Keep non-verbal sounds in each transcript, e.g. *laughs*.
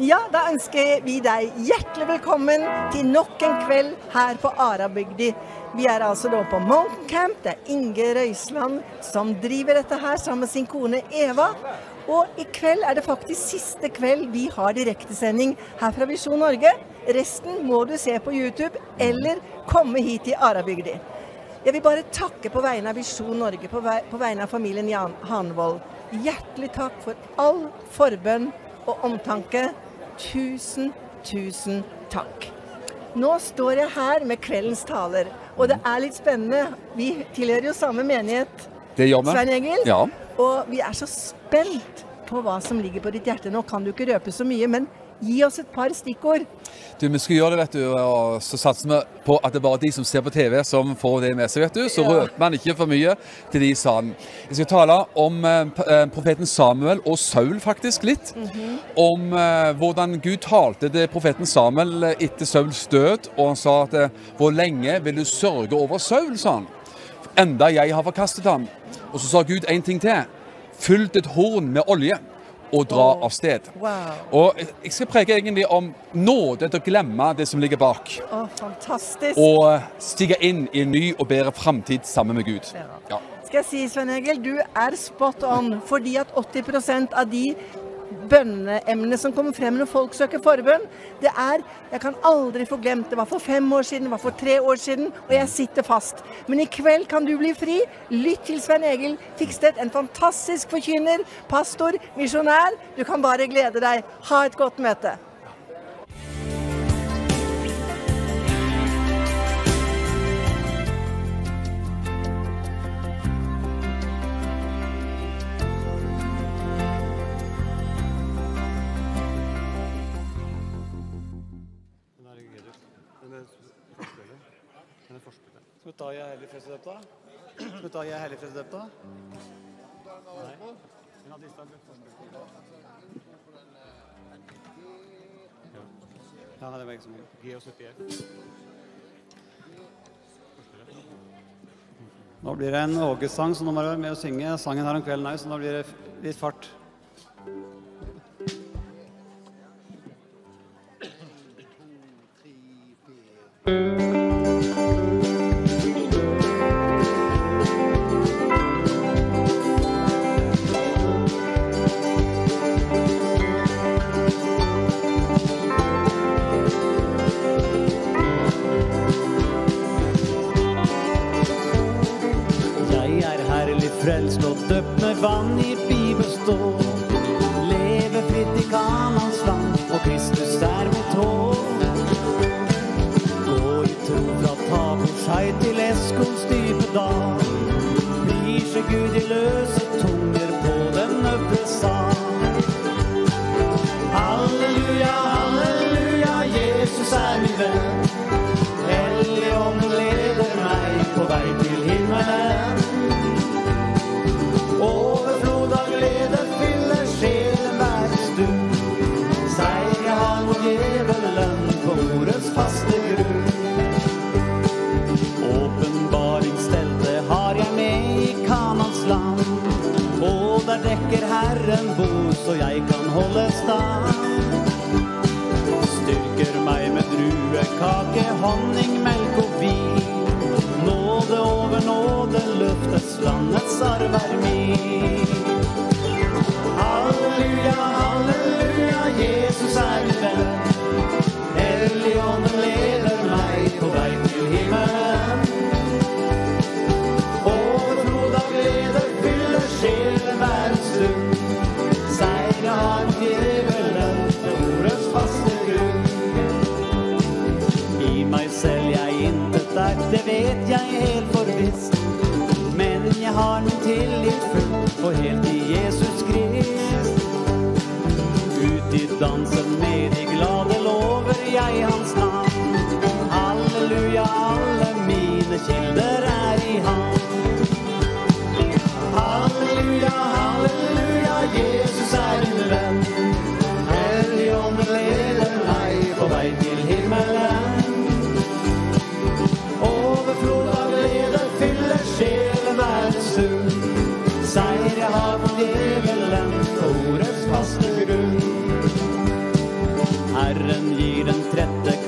Ja, da ønsker vi deg hjertelig velkommen til nok en kveld her på Arabygdi. Vi er altså da på Mountain Camp. Det er Inge Røisland som driver dette her sammen med sin kone Eva. Og i kveld er det faktisk siste kveld vi har direktesending her fra Visjon Norge. Resten må du se på YouTube eller komme hit til Arabygdi. Jeg vil bare takke på vegne av Visjon Norge, på, vei, på vegne av familien Jan Hanvold. Hjertelig takk for all forbønn og omtanke. Tusen, tusen takk. Nå står jeg her med kveldens taler, og det er litt spennende. Vi tilhører jo samme menighet, Det gjør vi. Svein Egil. Ja. Og vi er så spent på hva som ligger på ditt hjerte. Nå kan du ikke røpe så mye, men gi oss et par stikkord. Du, Vi skal gjøre det, vet du, og så satser vi på at det er bare de som ser på TV som får det med seg. vet du. Så Ja. røper man ikke for mye til de i salen. Jeg skal tale om eh, eh, profeten Samuel og Saul, faktisk, litt. Om eh, hvordan Gud talte til profeten Samuel eh, etter Sauls død. Og han sa at eh, 'Hvor lenge vil du sørge over Saul?' sa han. Enda jeg har forkastet ham. Og så sa Gud en ting til. Fyll ditt horn med olje og dra av sted. Wow. Og jeg skal preke egentlig om nåde til å glemme det som ligger bak, og stige inn i en ny og bedre framtid sammen med Gud. Ja. Ja. Skal jeg si, Svein Egil, du er spot on. Fordi at 80% av de bønneemnene som kommer frem når folk søker forbønn, det er Jeg kan aldri få glemt det var for fem år siden, det var for tre år siden, og jeg sitter fast. Men i kveld kan du bli fri. Lytt til Svein Egil Fikstedt, en fantastisk forkynner, pastor, misjonær. Du kan bare glede deg. Ha et godt møte. Vi jeg heller fredsdøpt, da? Skal ta jeg heller fredsdøpt, da? Nei. Ja. Det var som har. G70. Nå blir det en Åge-sang, så nå må du være med å synge sangen her om kvelden òg, så nå blir det litt fart. Jeg døpt med vann i bibelstå. Leve fritt i Kanans land, og Kristus er mitt håp. Går i tro fra Taborshei til Eskons dype dal. Priser Gud i løse tunger på den øvre sal. Halleluja, halleluja, Jesus er min venn. Helligånden leder meg på vei til der dekker Herren bord, så jeg kan holde stand. Styrker meg med druekake, honning, melk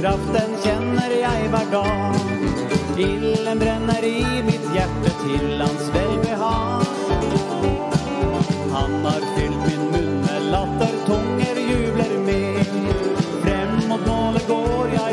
trette kraft, den kjenner jeg hver dag. Ilden brenner i mitt hjerte til hans velbehag. Han har fylt min munn med latter, tunger jubler med. Frem mot målet går jeg,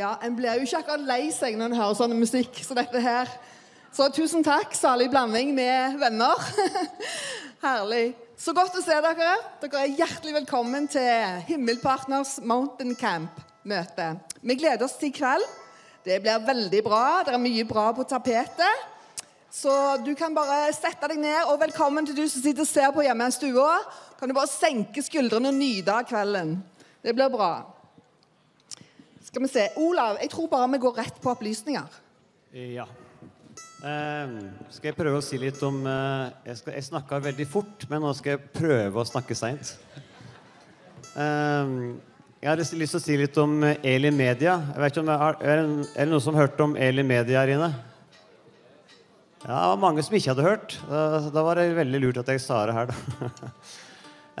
Ja, En blir jo ikke akkurat lei seg når en hører sånn musikk som dette her. Så tusen takk. Salig blanding med venner. *laughs* Herlig. Så godt å se dere. Dere er hjertelig velkommen til Himmelpartners Mountain Camp-møte. Vi gleder oss til i kveld. Det blir veldig bra. Det er mye bra på tapetet. Så du kan bare sette deg ned, og velkommen til du som sitter og ser på hjemme i stua. Kan du bare senke skuldrene og nyte av kvelden. Det blir bra. Skal vi se. Olav, jeg tror bare vi går rett på opplysninger. Ja. Eh, skal jeg prøve å si litt om eh, Jeg, skal- jeg snakka veldig fort, men nå skal jeg prøve å snakke seint. Eh, jeg har lyst til å si litt om eh, Eli Media. Jeg ikke om det er, er det noen som har hørt om Eli Media her inne? Ja, det var mange som ikke hadde hørt. Da, da var det veldig lurt at jeg sa det her, da. *laughs*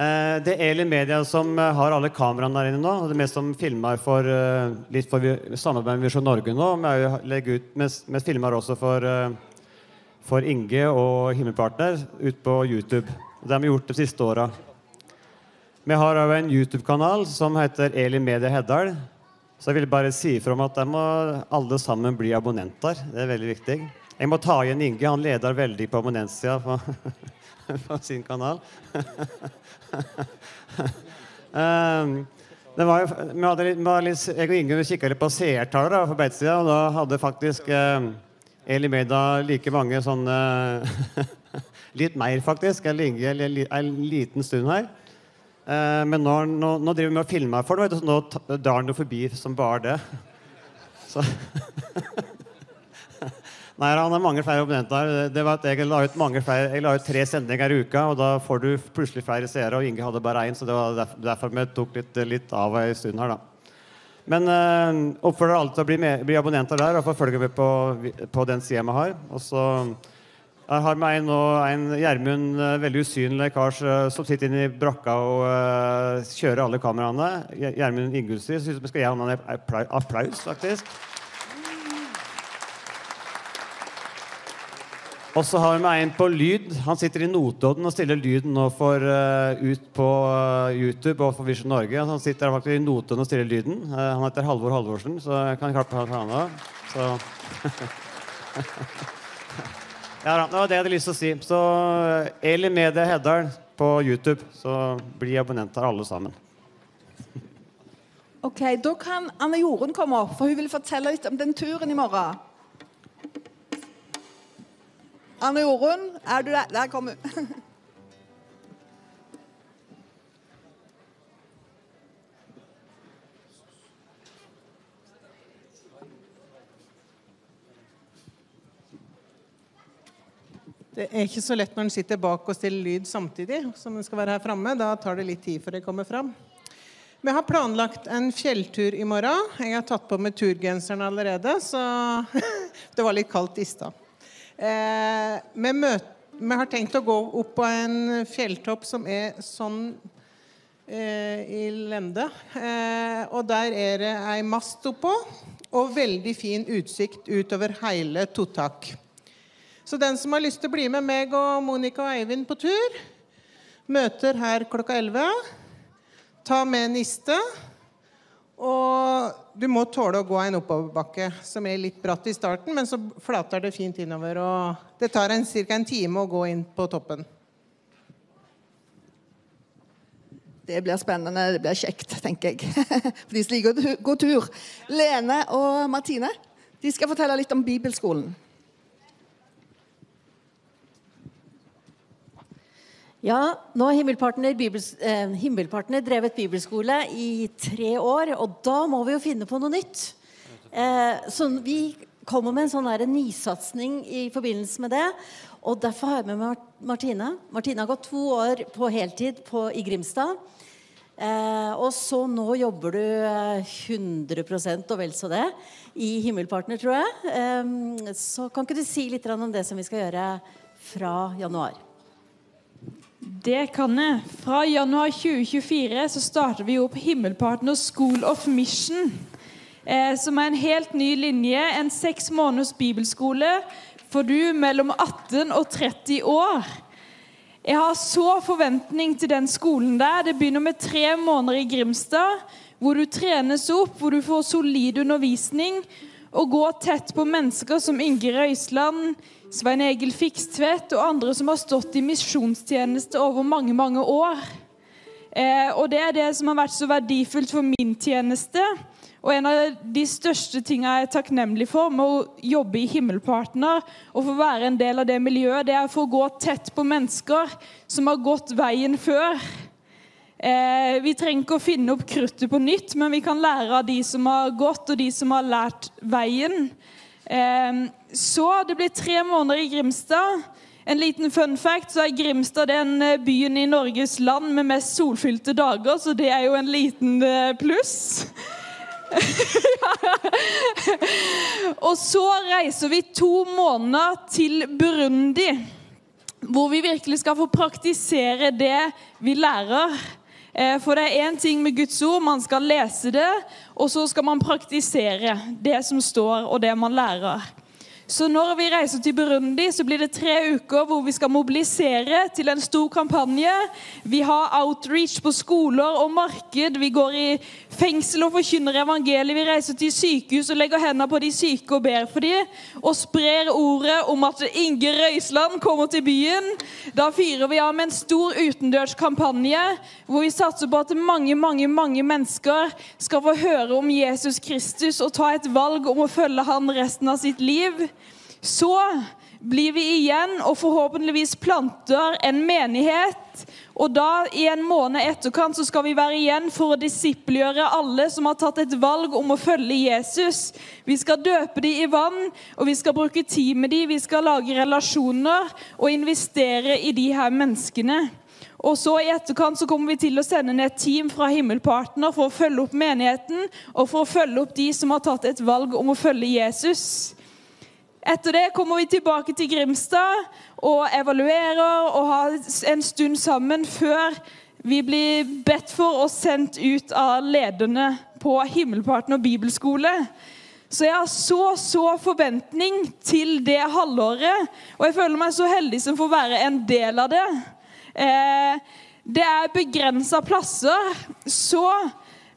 Eh, Det er Eli Media som eh, har alle kameraene der inne nå. og Det er vi som filmer for eh, litt for samarbeid med Visjon Norge nå. Vi er legger ut, vi filmer også for, for Inge og Himmelpartner ut på YouTube. Det har vi gjort de siste åra. Vi har òg en YouTube-kanal som heter Eli Media Heddal. Så jeg vil bare si ifra om at der må alle sammen bli abonnenter. Det er veldig viktig. Jeg må ta igjen Inge. Han leder veldig på abonnentsida *laughs* *laughs* på, sin kanal. *laughs* Ehm, det var vi hadde litt, var litt, jeg og Ingunn kikka litt på seertallet på beitesida, og da hadde faktisk eh, Eli Meida like mange sånne *laughs* Litt mer, faktisk. En liten stund her. Eh, men nå, nå, nå driver vi med å filme for det, vet du, så nå drar han jo forbi som bare det. Så Nei, han har mange flere abonnenter. Det var at Jeg la flere, jeg la ut tre sendinger i uka, og da får du plutselig flere seere. Og Inge hadde bare én, så det var derfor, derfor vi tok litt, litt av en stund her, da. Men øh, oppfordrer alle til å bli, med, bli abonnenter der og få følge med på, på den sida vi har. Og så har med nå en Gjermund, eh, veldig usynlig kar som sitter inne i brakka og eh, kjører alle kameraene. Gjermund Ingulfsrud. Syns vi skal gi han en applaus, faktisk. Og så har vi med en på lyd. Han sitter i Notodden og stiller lyden nå for, uh, ut på uh, YouTube og for Vision Norge. Han sitter faktisk i Notodden og stiller lyden. Uh, han heter Halvor Halvorsen, så jeg kan klappe for han òg. *laughs* Ja, da, det var det jeg hadde lyst til å si. Så Eli Media Heddal på YouTube. Så bli abonnenter alle sammen. Ok, Da kan Anne Jorunn komme opp, for hun vil fortelle litt om den turen i morgen. Anne Jorunn, er du der? Der kom hun. Det er ikke så lett når en sitter bak og stiller lyd samtidig som den skal være her fremme. Da tar det litt tid før det kommer fram. Vi har planlagt en fjelltur i morgen. Jeg har tatt på meg turgenseren allerede, så *laughs* det var litt kaldt i stad. Eh, vi, møt- vi har tenkt å gå opp på en fjelltopp som er sånn eh, i lende. Eh, og der er det ei mast oppå, og veldig fin utsikt utover hele Totak. Så den som har lyst til å bli med meg og Monica og Eivind på tur, møter her klokka 11. Ta med niste. Og du må tåle å gå en oppoverbakke som er litt bratt i starten, men så flater det fint innover. Og det tar ca. en time å gå inn på toppen. Det blir spennende, det blir kjekt, tenker jeg. *laughs* For de som liker å gå tur. Lene og Martine de skal fortelle litt om bibelskolen. Ja, nå har Himmelpartner, Bibels, eh, Himmelpartner drevet bibelskole i tre år, og da må vi jo finne på noe nytt. Eh, så vi kommer med en sånn nysatsing i forbindelse med det. Og derfor har jeg med meg Martine. Martine har gått to år på heltid på, i Grimstad. Eh, og så nå jobber du eh, 100% og vel så det i Himmelpartner, tror jeg. Eh, så kan ikke du si litt om det som vi skal gjøre fra januar? Det kan jeg. Fra januar 2024 så starter vi opp Himmelpartner School of Mission. Eh, som er en helt ny linje. En seks måneders bibelskole for du mellom 18 og 30 år. Jeg har så forventning til den skolen der. Det begynner med tre måneder i Grimstad, hvor du trenes opp, hvor du får solid undervisning og går tett på mennesker som Inge Røisland, Svein Egil Fikstvedt og andre som har stått i misjonstjeneste over mange, mange år. Eh, og det er det som har vært så verdifullt for min tjeneste. Og en av de største tingene jeg er takknemlig for med å jobbe i Himmelpartner og få være en del av det miljøet, det er å gå tett på mennesker som har gått veien før. Eh, vi trenger ikke å finne opp kruttet på nytt, men vi kan lære av de som har gått, og de som har lært veien. Eh, så det blir tre måneder i Grimstad. En liten fun fact, så er Grimstad den eh, byen i Norges land med mest solfylte dager, så det er jo en liten eh, pluss. *laughs* og så reiser vi to måneder til Burundi, hvor vi virkelig skal få praktisere det vi lærer. Eh, For det er én ting med Guds ord, man skal lese det, og så skal man praktisere det som står, og det man lærer. Så når vi reiser til Burundi, så blir det tre uker hvor vi skal mobilisere til en stor kampanje. Vi har outreach på skoler og marked. Vi går i fengsel og forkynner evangeliet. Vi reiser til sykehus og legger hendene på de syke og ber for dem. Og sprer ordet om at Inge Røisland kommer til byen. Da fyrer vi av med en stor utendørskampanje hvor vi satser på at mange, mange, mange mennesker skal få høre om Jesus Kristus og ta et valg om å følge han resten av sitt liv. Så blir vi igjen og forhåpentligvis planter en menighet. Og da, i en måned etterkant, så skal vi være igjen for å disippelgjøre alle som har tatt et valg om å følge Jesus. Vi skal døpe dem i vann, og vi skal bruke tid med dem. Vi skal lage relasjoner og investere i de her menneskene. Og så I etterkant så kommer vi til å sende ned et team fra Himmelpartner for å følge opp menigheten og for å følge opp de som har tatt et valg om å følge Jesus. Etter det kommer vi tilbake til Grimstad og evaluerer og har en stund sammen før vi blir bedt for og sendt ut av lederne på Himmelparten og bibelskole. Så jeg har så, så forventning til det halvåret, og jeg føler meg så heldig som får være en del av det. Eh, det er begrensa plasser, så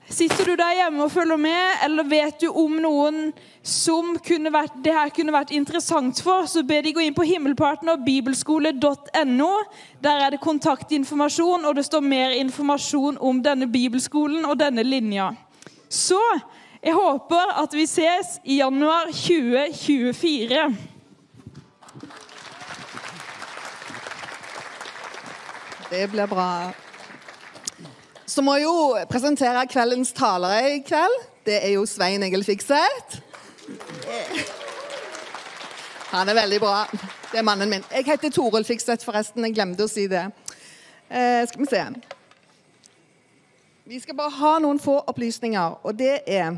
Sitter du der hjemme og følger med, eller vet du om noen som kunne vært, det her kunne vært interessant for, så be de gå inn på himmelpartnerbibelskole.no. Der er det kontaktinformasjon, og det står mer informasjon om denne bibelskolen og denne linja. Så jeg håper at vi ses i januar 2024. Det blir bra. Så må jeg jo presentere kveldens talere i kveld. Det er jo Svein Egil Fikseth. Han er veldig bra. Det er mannen min. Jeg heter Toril Fikseth, forresten. Jeg glemte å si det. Eh, skal vi se. Vi skal bare ha noen få opplysninger, og det er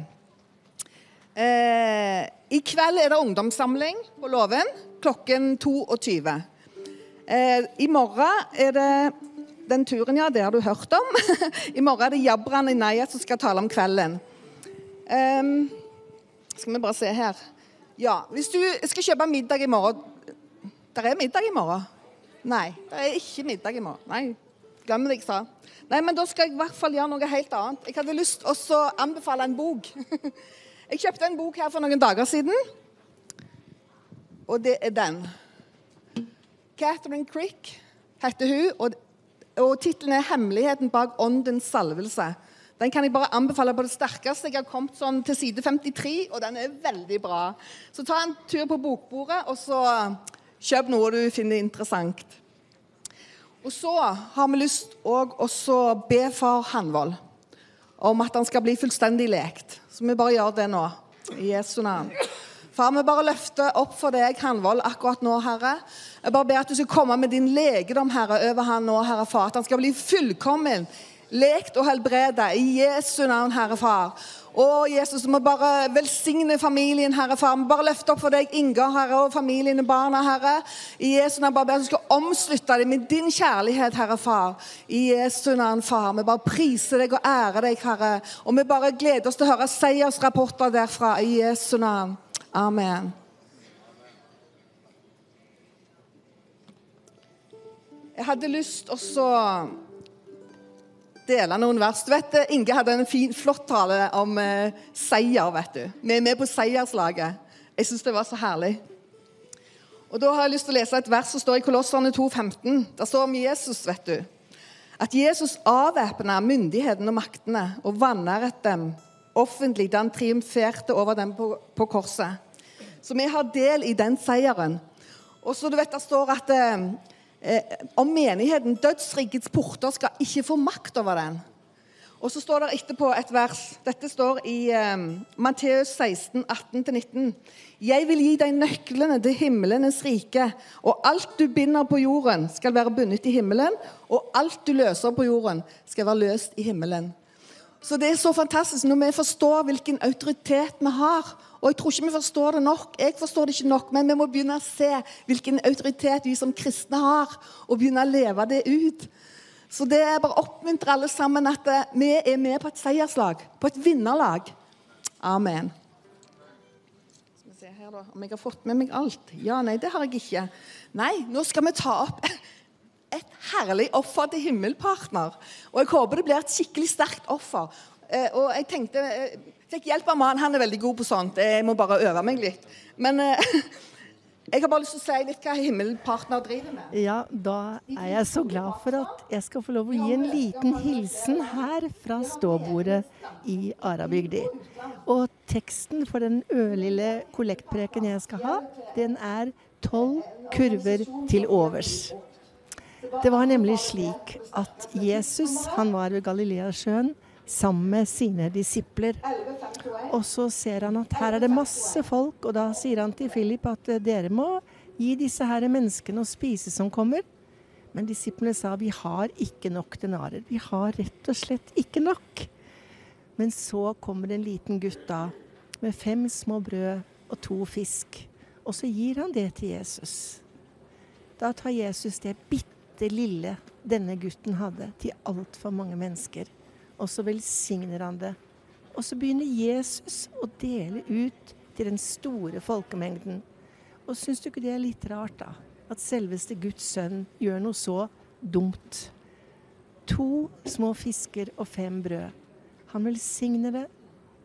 eh, I kveld er det ungdomssamling på Låven klokken 22. Eh, I morgen er det den turen, ja, det har du hørt om. *laughs* I morgen er det Jabran Inayat som skal tale om kvelden. Um, skal vi bare se her. Ja, hvis du skal kjøpe middag i morgen Der er middag i morgen? Nei, det er ikke middag i morgen. Nei, glem det jeg sa. Nei, men da skal jeg i hvert fall gjøre noe helt annet. Jeg hadde lyst til å anbefale en bok. *laughs* Jeg kjøpte en bok her for noen dager siden, og det er den. Catherine Crick heter hun, og og Tittelen er 'Hemmeligheten bak åndens salvelse'. Den kan jeg bare anbefale på det sterkeste. Jeg har kommet sånn til side 53, og den er veldig bra. Så ta en tur på bokbordet, og så kjøp noe du finner interessant. Og så har vi lyst også å be for Hanvold om at han skal bli fullstendig lekt. Så vi bare gjør det nå. I Jesu navn. Far, vi bare løfter opp for deg, Hanvold, akkurat nå, Herre. Jeg bare ber at du skal komme med din legedom, Herre, over han nå, Herre Far. At han skal bli fullkommen, lekt og helbredet I Jesu navn, Herre Far. Å, Jesus, vi bare velsigne familien, Herre Far. Vi bare løfter opp for deg Inga, Herre, og familien og barna, Herre. I Jesu navn, bare ber at du skal omslutte dem med din kjærlighet, Herre Far. I Jesu navn, Far. Vi bare priser deg og ærer deg, Herre. Og vi bare gleder oss til å høre seiersrapporter derfra. I Jesu navn. Amen. Jeg hadde lyst til å dele noen vers. Du vet, Inge hadde en fin, flott tale om eh, seier. vet du. Vi er med på seierslaget. Jeg syns det var så herlig. Og Da har jeg lyst til å lese et vers som står i Kolosserne 2,15. Der står om Jesus. vet du. At Jesus avvæpna myndighetene og maktene og vanæret dem offentlig da han triumferte over dem på, på korset. Så vi har del i den seieren. Og så du vet, Det står at eh, eh, om menigheten, dødsrikets porter, skal ikke få makt over den. Og så står det etterpå et vers. Dette står i eh, Matteus 16, 18-19. Jeg vil gi deg nøklene til himlenes rike, og alt du binder på jorden, skal være bundet i himmelen, og alt du løser på jorden, skal være løst i himmelen. Så det er så fantastisk når vi forstår hvilken autoritet vi har. Og jeg tror ikke vi forstår det nok. Jeg forstår det ikke nok, men vi må begynne å se hvilken autoritet vi som kristne har, og begynne å leve det ut. Så det er bare å oppmuntre alle sammen at eh, vi er med på et seierslag, på et vinnerlag. Amen. Skal vi se her da, Om jeg har fått med meg alt? Ja, nei, det har jeg ikke. Nei, nå skal vi ta opp *laughs* et herlig offer til himmelpartner. Og jeg håper det blir et skikkelig sterkt offer. Eh, og jeg tenkte eh, Fikk hjelp av mannen. Han er veldig god på sånt. Jeg må bare øve meg litt. Men eh, *laughs* jeg har bare lyst til å si litt hva himmelpartner driver med. Ja, da er jeg så glad for at jeg skal få lov å gi en liten hilsen her fra ståbordet i Arabygdi. Og teksten for den ørlille kollektpreken jeg skal ha, den er tolv kurver til overs. Det var nemlig slik at Jesus han var ved Galileasjøen sammen med sine disipler. Og så ser han at her er det masse folk, og da sier han til Philip at eh, dere må gi disse her menneskene å spise som kommer. Men disiplene sa vi har ikke nok denarer. Vi har rett og slett ikke nok. Men så kommer en liten gutt da med fem små brød og to fisk. Og så gir han det til Jesus. Da tar Jesus det bitte lille denne gutten hadde, til altfor mange mennesker. Og så velsigner han det. Og så begynner Jesus å dele ut til den store folkemengden. Og syns du ikke det er litt rart, da? At selveste Guds sønn gjør noe så dumt. To små fisker og fem brød. Han velsigner det,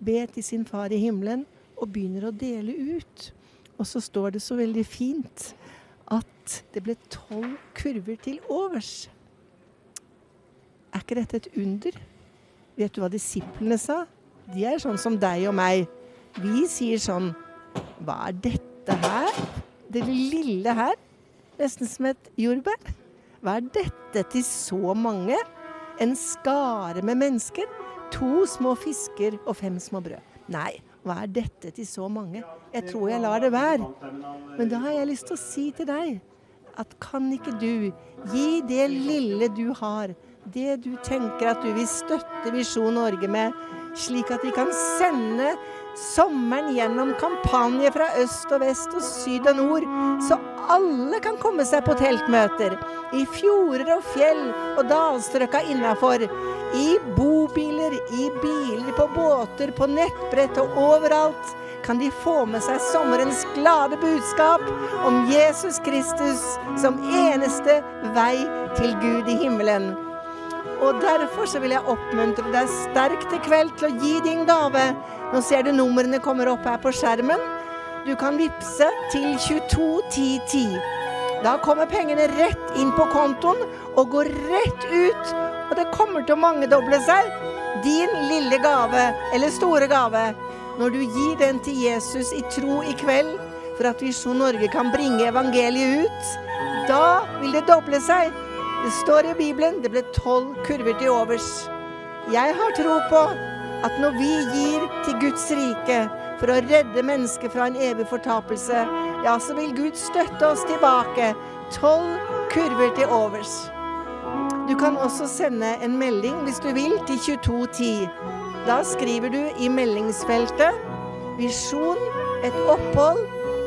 ber til sin far i himmelen og begynner å dele ut. Og så står det så veldig fint at det ble tolv kurver til overs. Er ikke dette et under? Vet du hva disiplene sa? De er sånn som deg og meg. Vi sier sånn Hva er dette her? Det lille her? Nesten som et jordbær. Hva er dette til så mange? En skare med mennesker? To små fisker og fem små brød. Nei, hva er dette til så mange? Jeg tror jeg lar det være. Men da har jeg lyst til å si til deg at kan ikke du gi det lille du har, det du tenker at du vil støtte Visjon Norge med, slik at de kan sende sommeren gjennom kampanje fra øst og vest og syd og nord, så alle kan komme seg på teltmøter. I fjorder og fjell og dalstrøkka innafor. I bobiler, i biler, på båter, på nettbrett og overalt kan de få med seg sommerens glade budskap om Jesus Kristus som eneste vei til Gud i himmelen. Og derfor så vil jeg oppmuntre deg sterkt i kveld til å gi din gave. Nå ser du numrene kommer opp her på skjermen. Du kan vippse til 221010. Da kommer pengene rett inn på kontoen og går rett ut. Og det kommer til å mangedoble seg. Din lille gave, eller store gave, når du gir den til Jesus i tro i kveld, for at Visjon Norge kan bringe evangeliet ut, da vil det doble seg. Det står i Bibelen det ble tolv kurver til overs. Jeg har tro på at når vi gir til Guds rike for å redde mennesker fra en evig fortapelse, ja, så vil Gud støtte oss tilbake. Tolv kurver til overs. Du kan også sende en melding hvis du vil til 2210. Da skriver du i meldingsfeltet visjon, et opphold,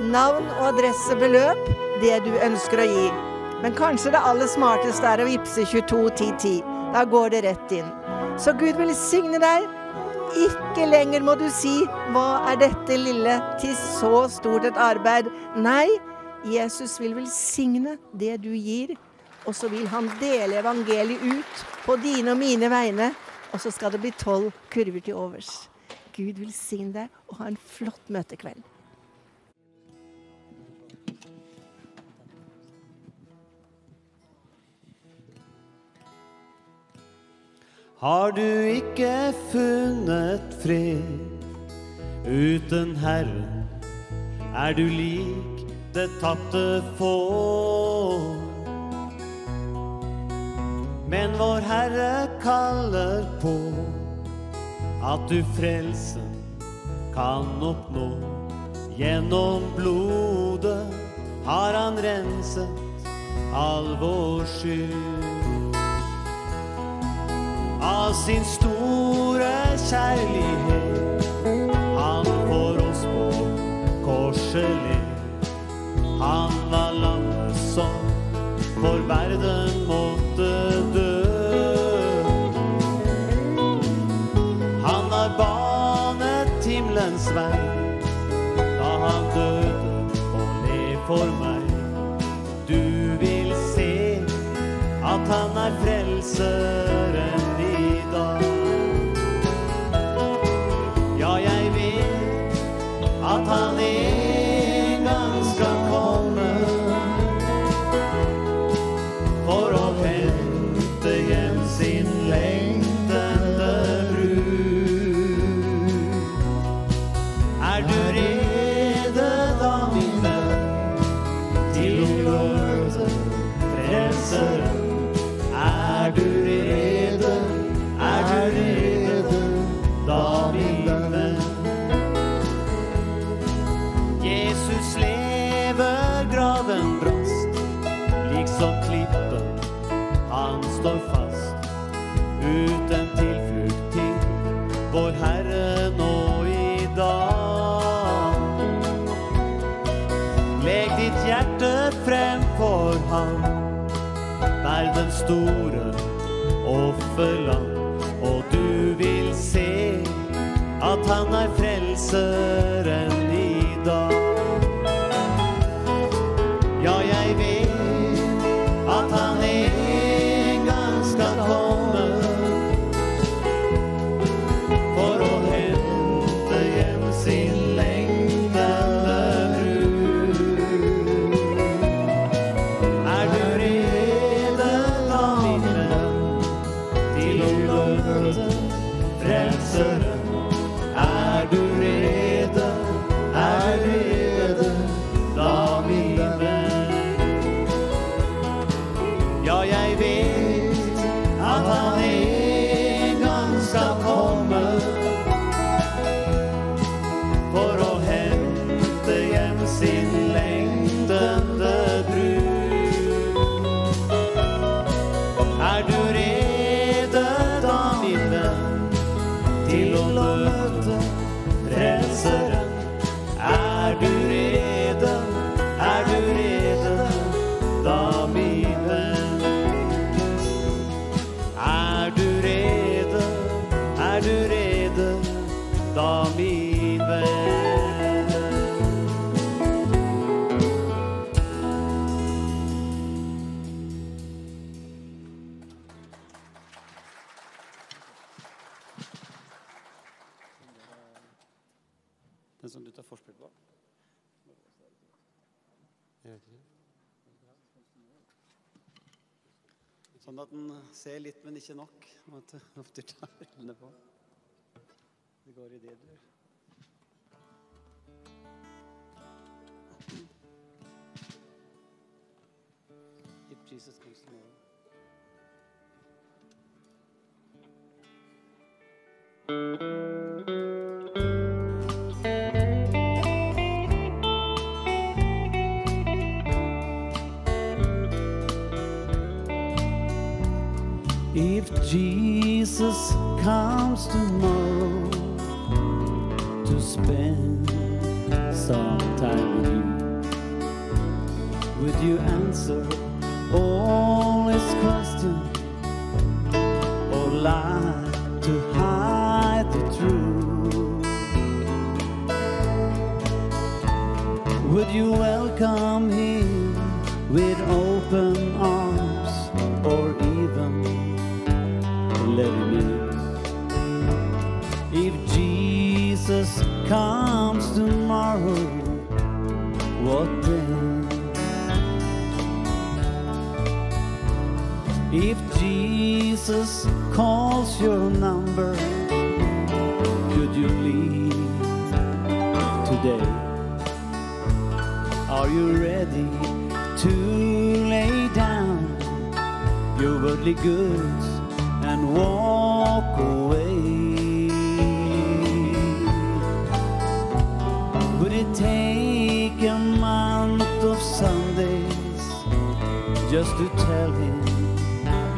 navn og adressebeløp, det du ønsker å gi. Men kanskje det aller smarteste er å vippse 221010. Da går det rett inn. Så Gud velsigne deg. Ikke lenger må du si 'Hva er dette lille?' til så stort et arbeid. Nei, Jesus vil velsigne det du gir, og så vil han dele evangeliet ut på dine og mine vegne. Og så skal det bli tolv kurver til overs. Gud velsigne deg, og ha en flott møtekveld. Har du ikke funnet fred uten Herren, er du lik det tapte får. Men vår Herre kaller på at du frelsen kan oppnå. Gjennom blodet har han renset all vår skyld av sin store kjærlighet. Han for oss på korset led. Han var landet som for verden måtte dø. Han har banet himmelens vei da han døde og led for meg. Du vil se at han er frelseren Jesus lever, graven brast, liksom klippen, han står fast. Uten tilflukt til vår Herre nå i dag. Legg ditt hjerte frem for ham verdens store offerland, og du vil se at han er frelseren nok. Og at det ofte tar brillene på. Det går i det du gjør. If Jesus comes tomorrow. *laughs* If Jesus comes tomorrow to spend some time with you, would you answer all his questions or lie to hide the truth? Would you welcome him with open arms let him in? If Jesus comes tomorrow, what then? If Jesus calls your number, could you leave today? Are you ready to lay down your worldly goods walk away? Would it take a month of Sundays just to tell him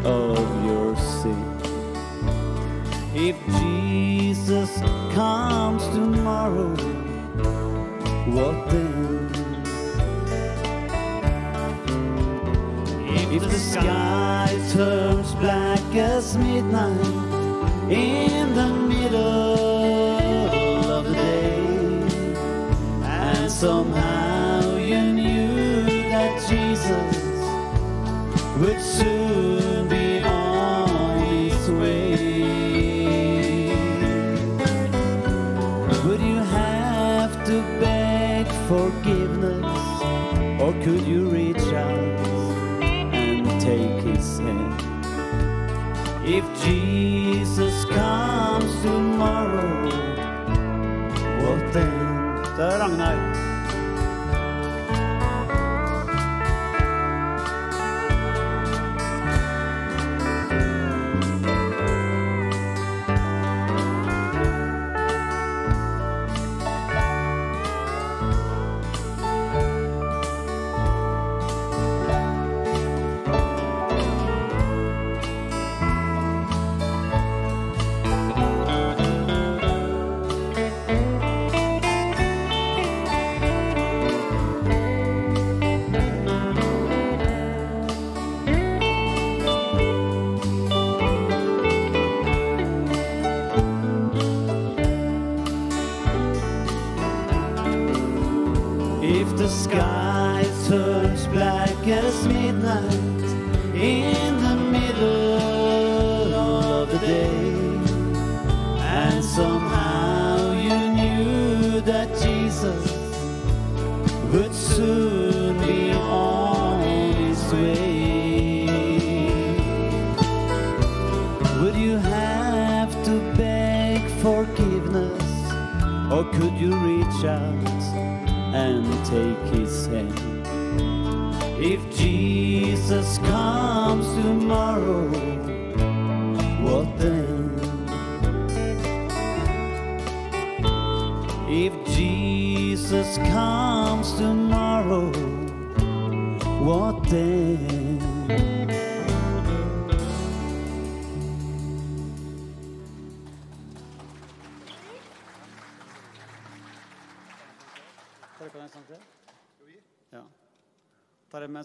of your sin? If Jesus comes tomorrow, what then? If the sky turns black as midnight in the middle of the day, and somehow you knew that Jesus would soon be on his way, would you have to beg forgiveness, or could you then? Det er Ragnar.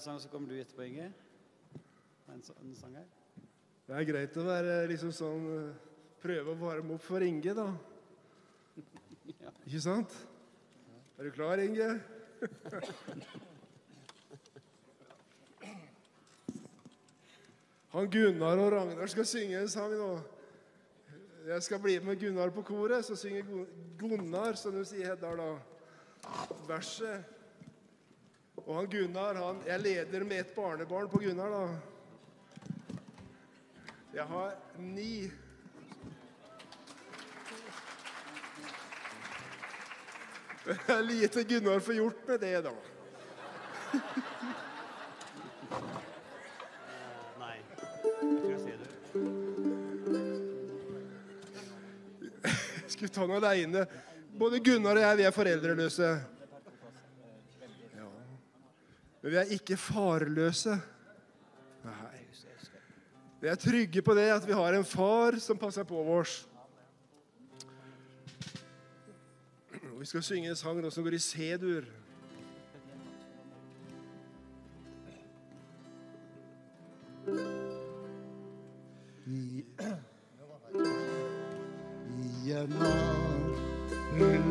En sang, så kommer du etterpå, Inge? En, en sang her? Det er greit å være liksom sånn eh, Prøve å varme opp for Inge, da. *laughs* Ikke sant? Er du klar, Inge? Han Gunnar og Ragnar skal synge en sang nå. Jeg skal bli med Gunnar på koret, så synger Gunnar, som du sier, Heddar, da. Verset. Og han Gunnar, han Jeg leder med ett barnebarn på Gunnar, da. Jeg har ni. Det er lite Gunnar får gjort med det, da. *laughs* Nei. Tror jeg sier det. Skulle ta noe aleine. Både Gunnar og jeg, vi er foreldreløse. Men vi er ikke farløse. Nei. Vi er trygge på det at vi har en far som passer på oss. Vi skal synge en sang som går i C-dur. I *clears throat* en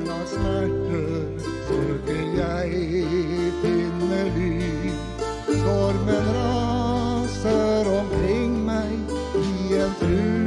natt full av søker jeg finne ly. Stormen raser omkring meg i en truende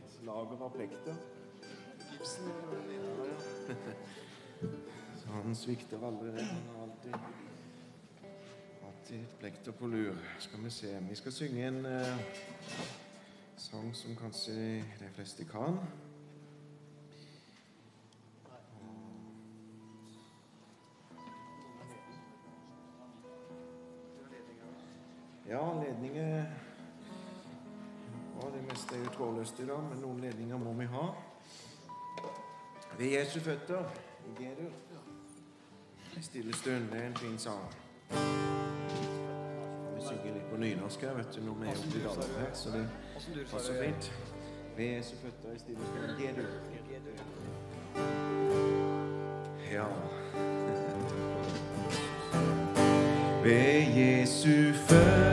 litt lag over plektet. Gipsen ja, ja. Så han svikter aldri. Han har alltid, alltid plekter på lur. Skal vi se Vi skal synge en eh, sang som kanskje de fleste kan. oss til ham, men noen ledninger må vi ha. Ved Jesu føtter i G-dur. En stille stund. Det er en fin sang. Vi synger litt på nynorsk her, vet du, når vi er oppe i Dalane så det passer fint. Ved Jesu føtter i stille stund. G-dur. Ja. *laughs* Ved Jesu føtter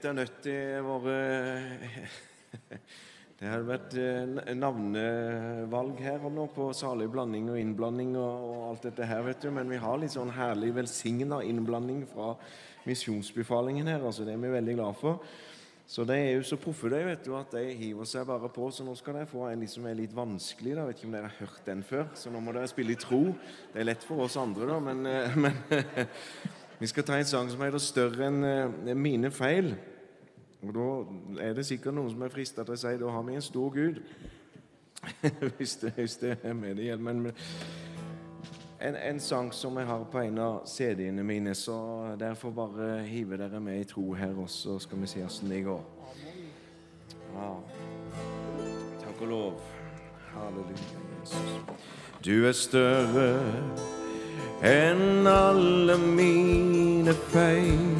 lite nøtt i våre *laughs* Det hadde vært eh, navnevalg her og nå på salig blanding og innblanding og, alt dette her, vet du. Men vi har litt sånn herlig velsigna innblanding fra misjonsbefalingen her. altså Det er vi veldig glad for. Så de er jo så proffe, de, vet du, at de hiver seg bare på. Så nå skal de få en som er litt vanskelig. da, Vet ikke om dere har hørt den før. Så nå må dere spille i tro. Det er lett for oss andre, da, men, eh, *laughs* men eh, Vi skal ta en sang som heter 'Større enn mine feil'. Og Da er det sikkert noen som er frista til å si da har vi en stor Gud. *laughs* hvis, det, hvis det er med det gjelder. Men en, en sang som jeg har på en av CD-ene mine, så derfor bare hive dere med i tro her også, skal vi se åssen det går. Ja. Takk og lov. Halleluja, Jesus. Du er større enn alle mine feil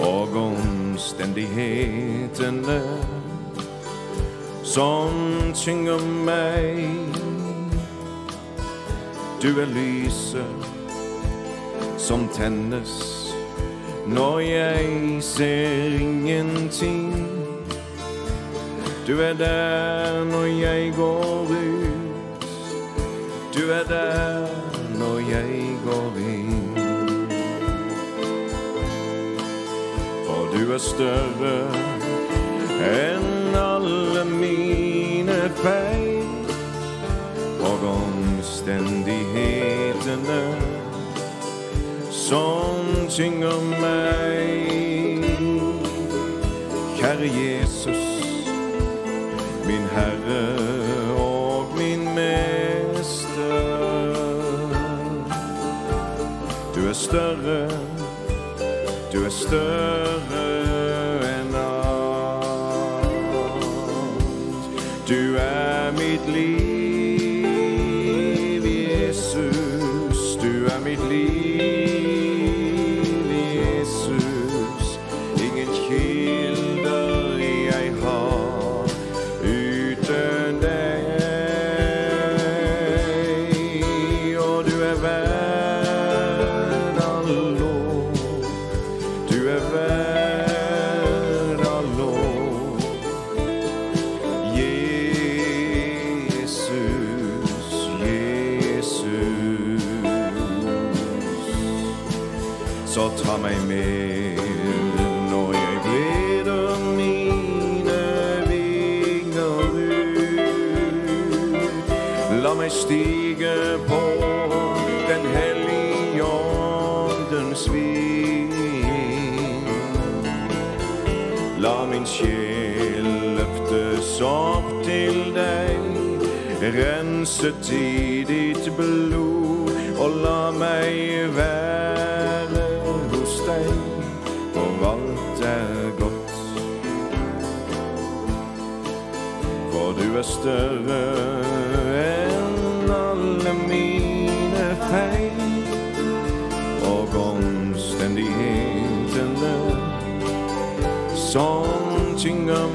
og omstendighetene som tynger meg. Du er lyset som tennes når jeg ser ingenting. Du er der når jeg går ut. Du er der når jeg går inn. Du er større enn alle mine feil og omstendighetene som tynger meg. Kjære Jesus, min Herre og min Mester. Du er større, du er større renset i ditt blod, og la meg være hos deg, for alt er godt. For du er større enn alle mine feil og omstendighetene som tynger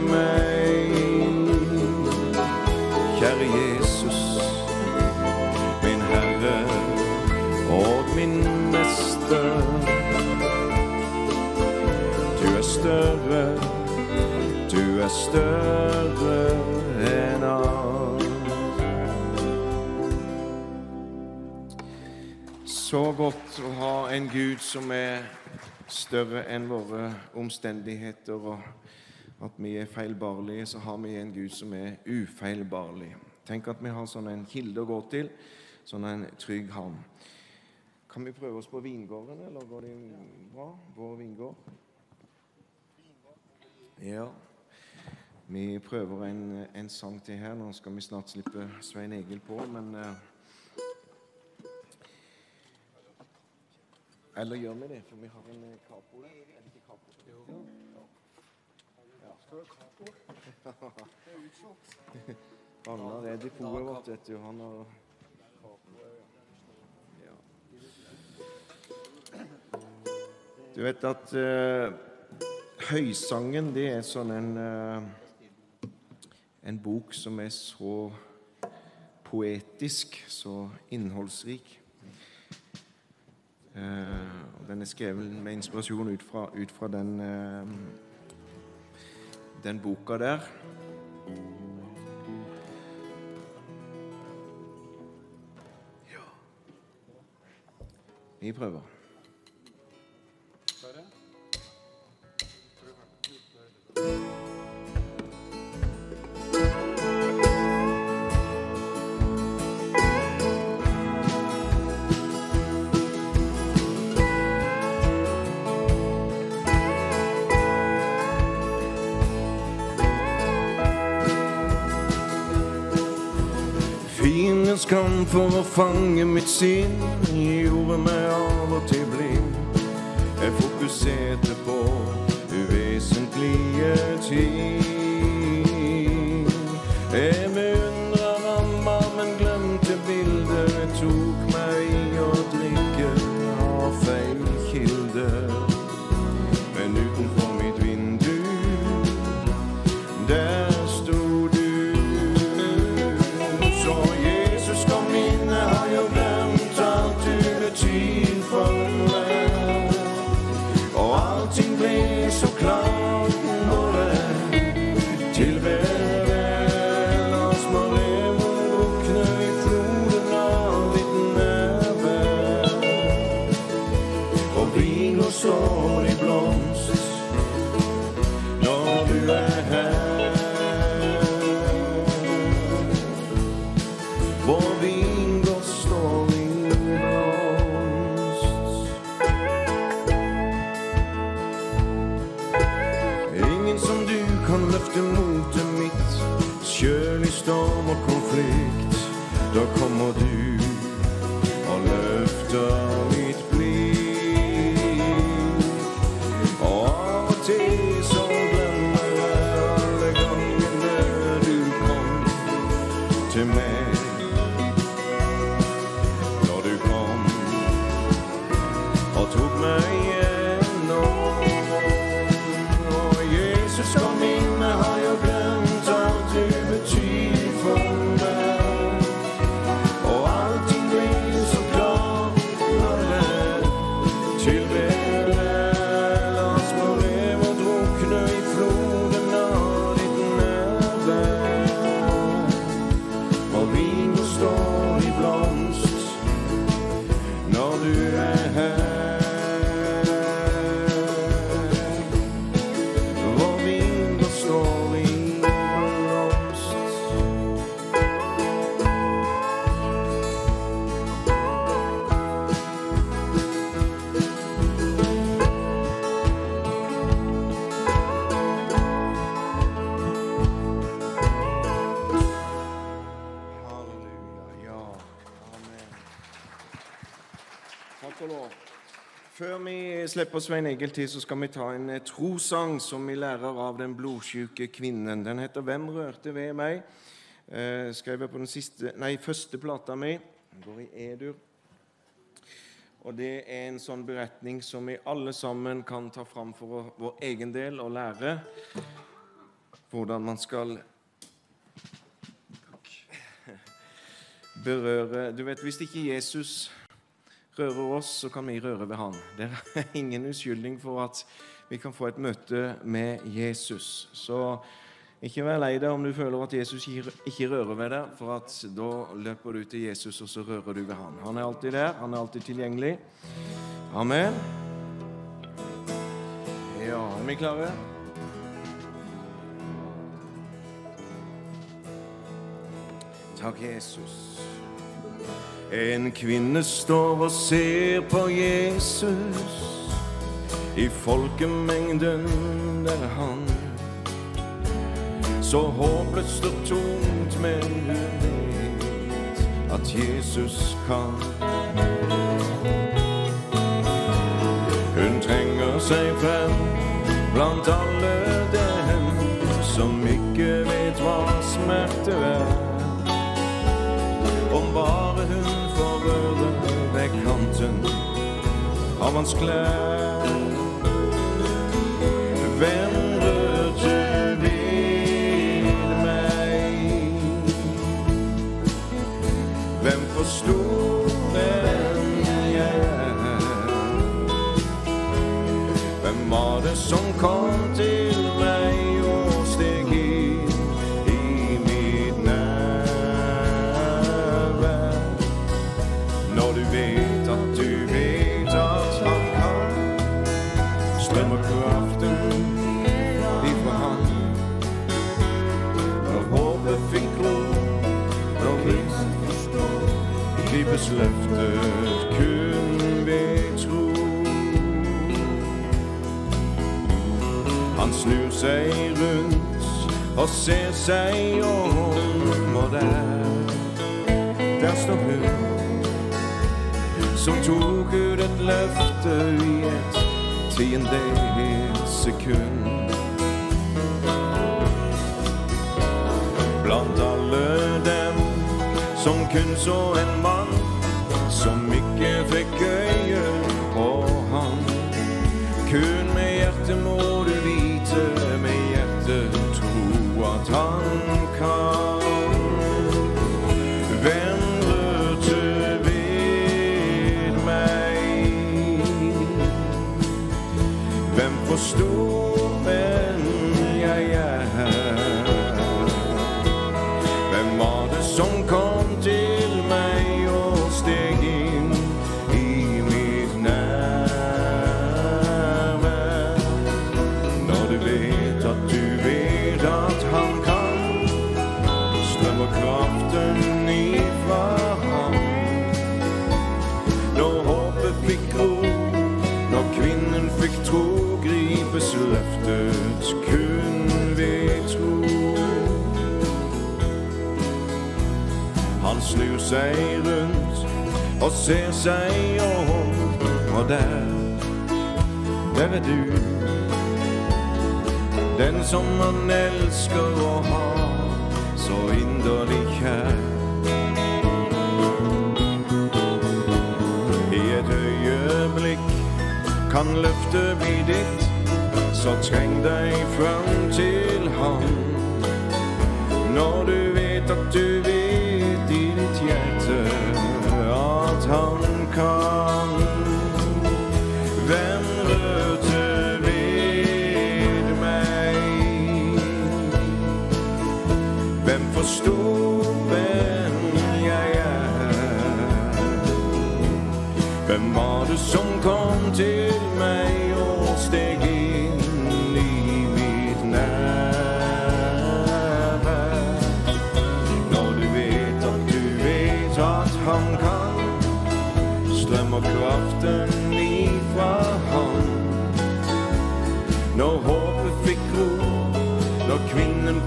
er større enn alt. Så godt å ha en Gud som er større enn våre omstendigheter, og at vi er feilbarlige, så har vi en Gud som er ufeilbarlig. Tenk at vi har sånn en kilde å gå til, sånn en trygg havn. Kan vi prøve oss på vingården, eller går det bra? Vår vingård? Ja. Vi prøver en, en sang til her. Nå skal vi snart slippe Svein Egil på, men eh, Eller gjør vi det? For vi har en eh, capo der. Er det ikke capo? Jo. Ragnar *laughs* er depotet vårt, vet du. Han har ja. Du vet at uh, Høysangen, det er sånn en eh, En bok som er så poetisk, så innholdsrik. Eh, og den er skrevet med inspirasjon ut fra, ut fra den, eh, den boka der. Vi prøver. Kamp for å fange mitt sinn gjorde meg av og til blind. Jeg fokuserte på uvesentlige ting. Jeg Da kommer du slipper Svein Egil til, så skal vi ta en eh, trossang som vi lærer av den blodsjuke kvinnen. Den heter 'Hvem rørte ved meg'? Eh, skrevet på den siste, nei, første plata mi. Den går i E-dur. Og det er en sånn beretning som vi alle sammen kan ta fram for vår egen del og lære hvordan man skal berøre Du vet, hvis ikke Jesus rører oss, så kan vi røre ved han. Det er *laughs* ingen uskyldning for at vi kan få et møte med Jesus. Så ikke vær lei deg om du føler at Jesus ikke rører ved deg, for at da løper du til Jesus, og så rører du ved han. Han er alltid der, han er alltid tilgjengelig. Amen. Ja, er vi klare? Takk, Jesus. En kvinne står og ser på Jesus. I folkemengden der han så håpløst og tomt, men hun vet at Jesus kan. Hun trenger seg frem blant alle dem som ikke vet hva smerte er. Av hans klær. Hvem rørte ved meg? Hvem forstår hvem jeg? Hvem var det som gripes løftet kun ved tro. Han snur seg rundt og ser seg om, og der, der står hun som tok ut et løfte i et tiendedels sekund. Blant alle dem som kun så en mann med seg rundt og ser seg om, og der, der er du. Den som han elsker å ha så inderlig kjær. I et øyeblikk kan løftet bli ditt, så treng deg fram til han. Når du vet at du vet kan. Hvem røde ved meg? Hvem forsto hvem jeg er? Hvem var det som kom til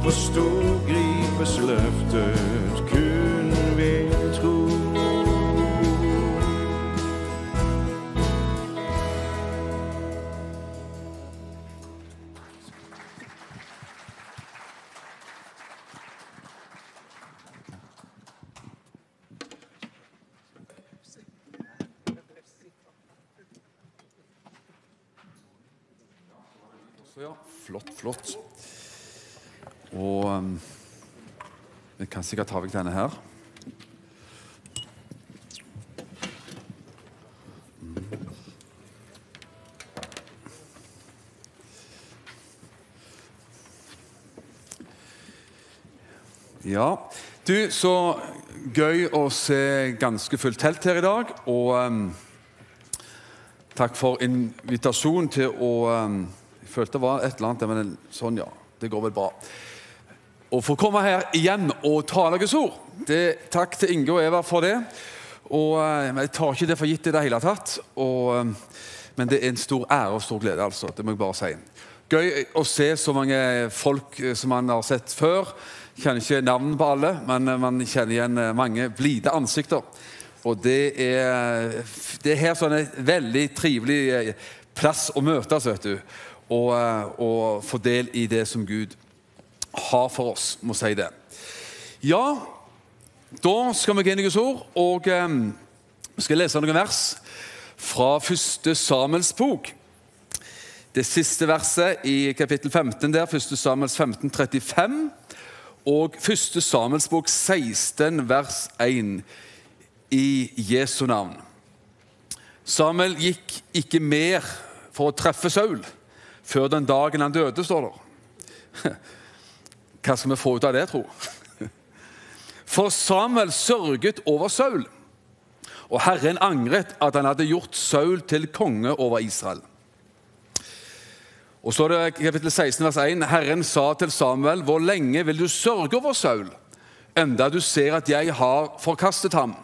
forsto, gripes løftet kan sikkert ta vekk denne her. Ja, du, så gøy å se ganske fullt telt her i dag. Og um, takk for invitasjonen til å um, Jeg følte det var et eller annet, men sånn, ja. Det går vel bra. Å få komme her igjen og tale Guds ord. Det, takk til Inge og Eva for det. Og eh, Jeg tar ikke det for gitt i det hele tatt. Og, eh, men det er en stor ære og stor glede, altså. Det må jeg bare si. Gøy å se så mange folk eh, som man har sett før. Kjenner ikke navnene på alle, men man kjenner igjen mange blide ansikter. Og det er, det er her sånn en veldig trivelig plass å møtes, vet du. Og, og få del i det som Gud har for oss, må si det. Ja, da skal vi gå inn i Guds ord, og eh, vi skal lese noen vers fra første Samuels bok. Det siste verset i kapittel 15 der, første Samuels 15, 35, og første Samuels bok 16, vers 1, i Jesu navn. Samuel gikk ikke mer for å treffe Saul før den dagen han døde, står det. Hva skal vi få ut av det, tro? For Samuel sørget over Saul, og Herren angret at han hadde gjort Saul til konge over Israel. Og så er det kapittel 16, vers 1. Herren sa til Samuel, hvor lenge vil du sørge over Saul, enda du ser at jeg har forkastet ham?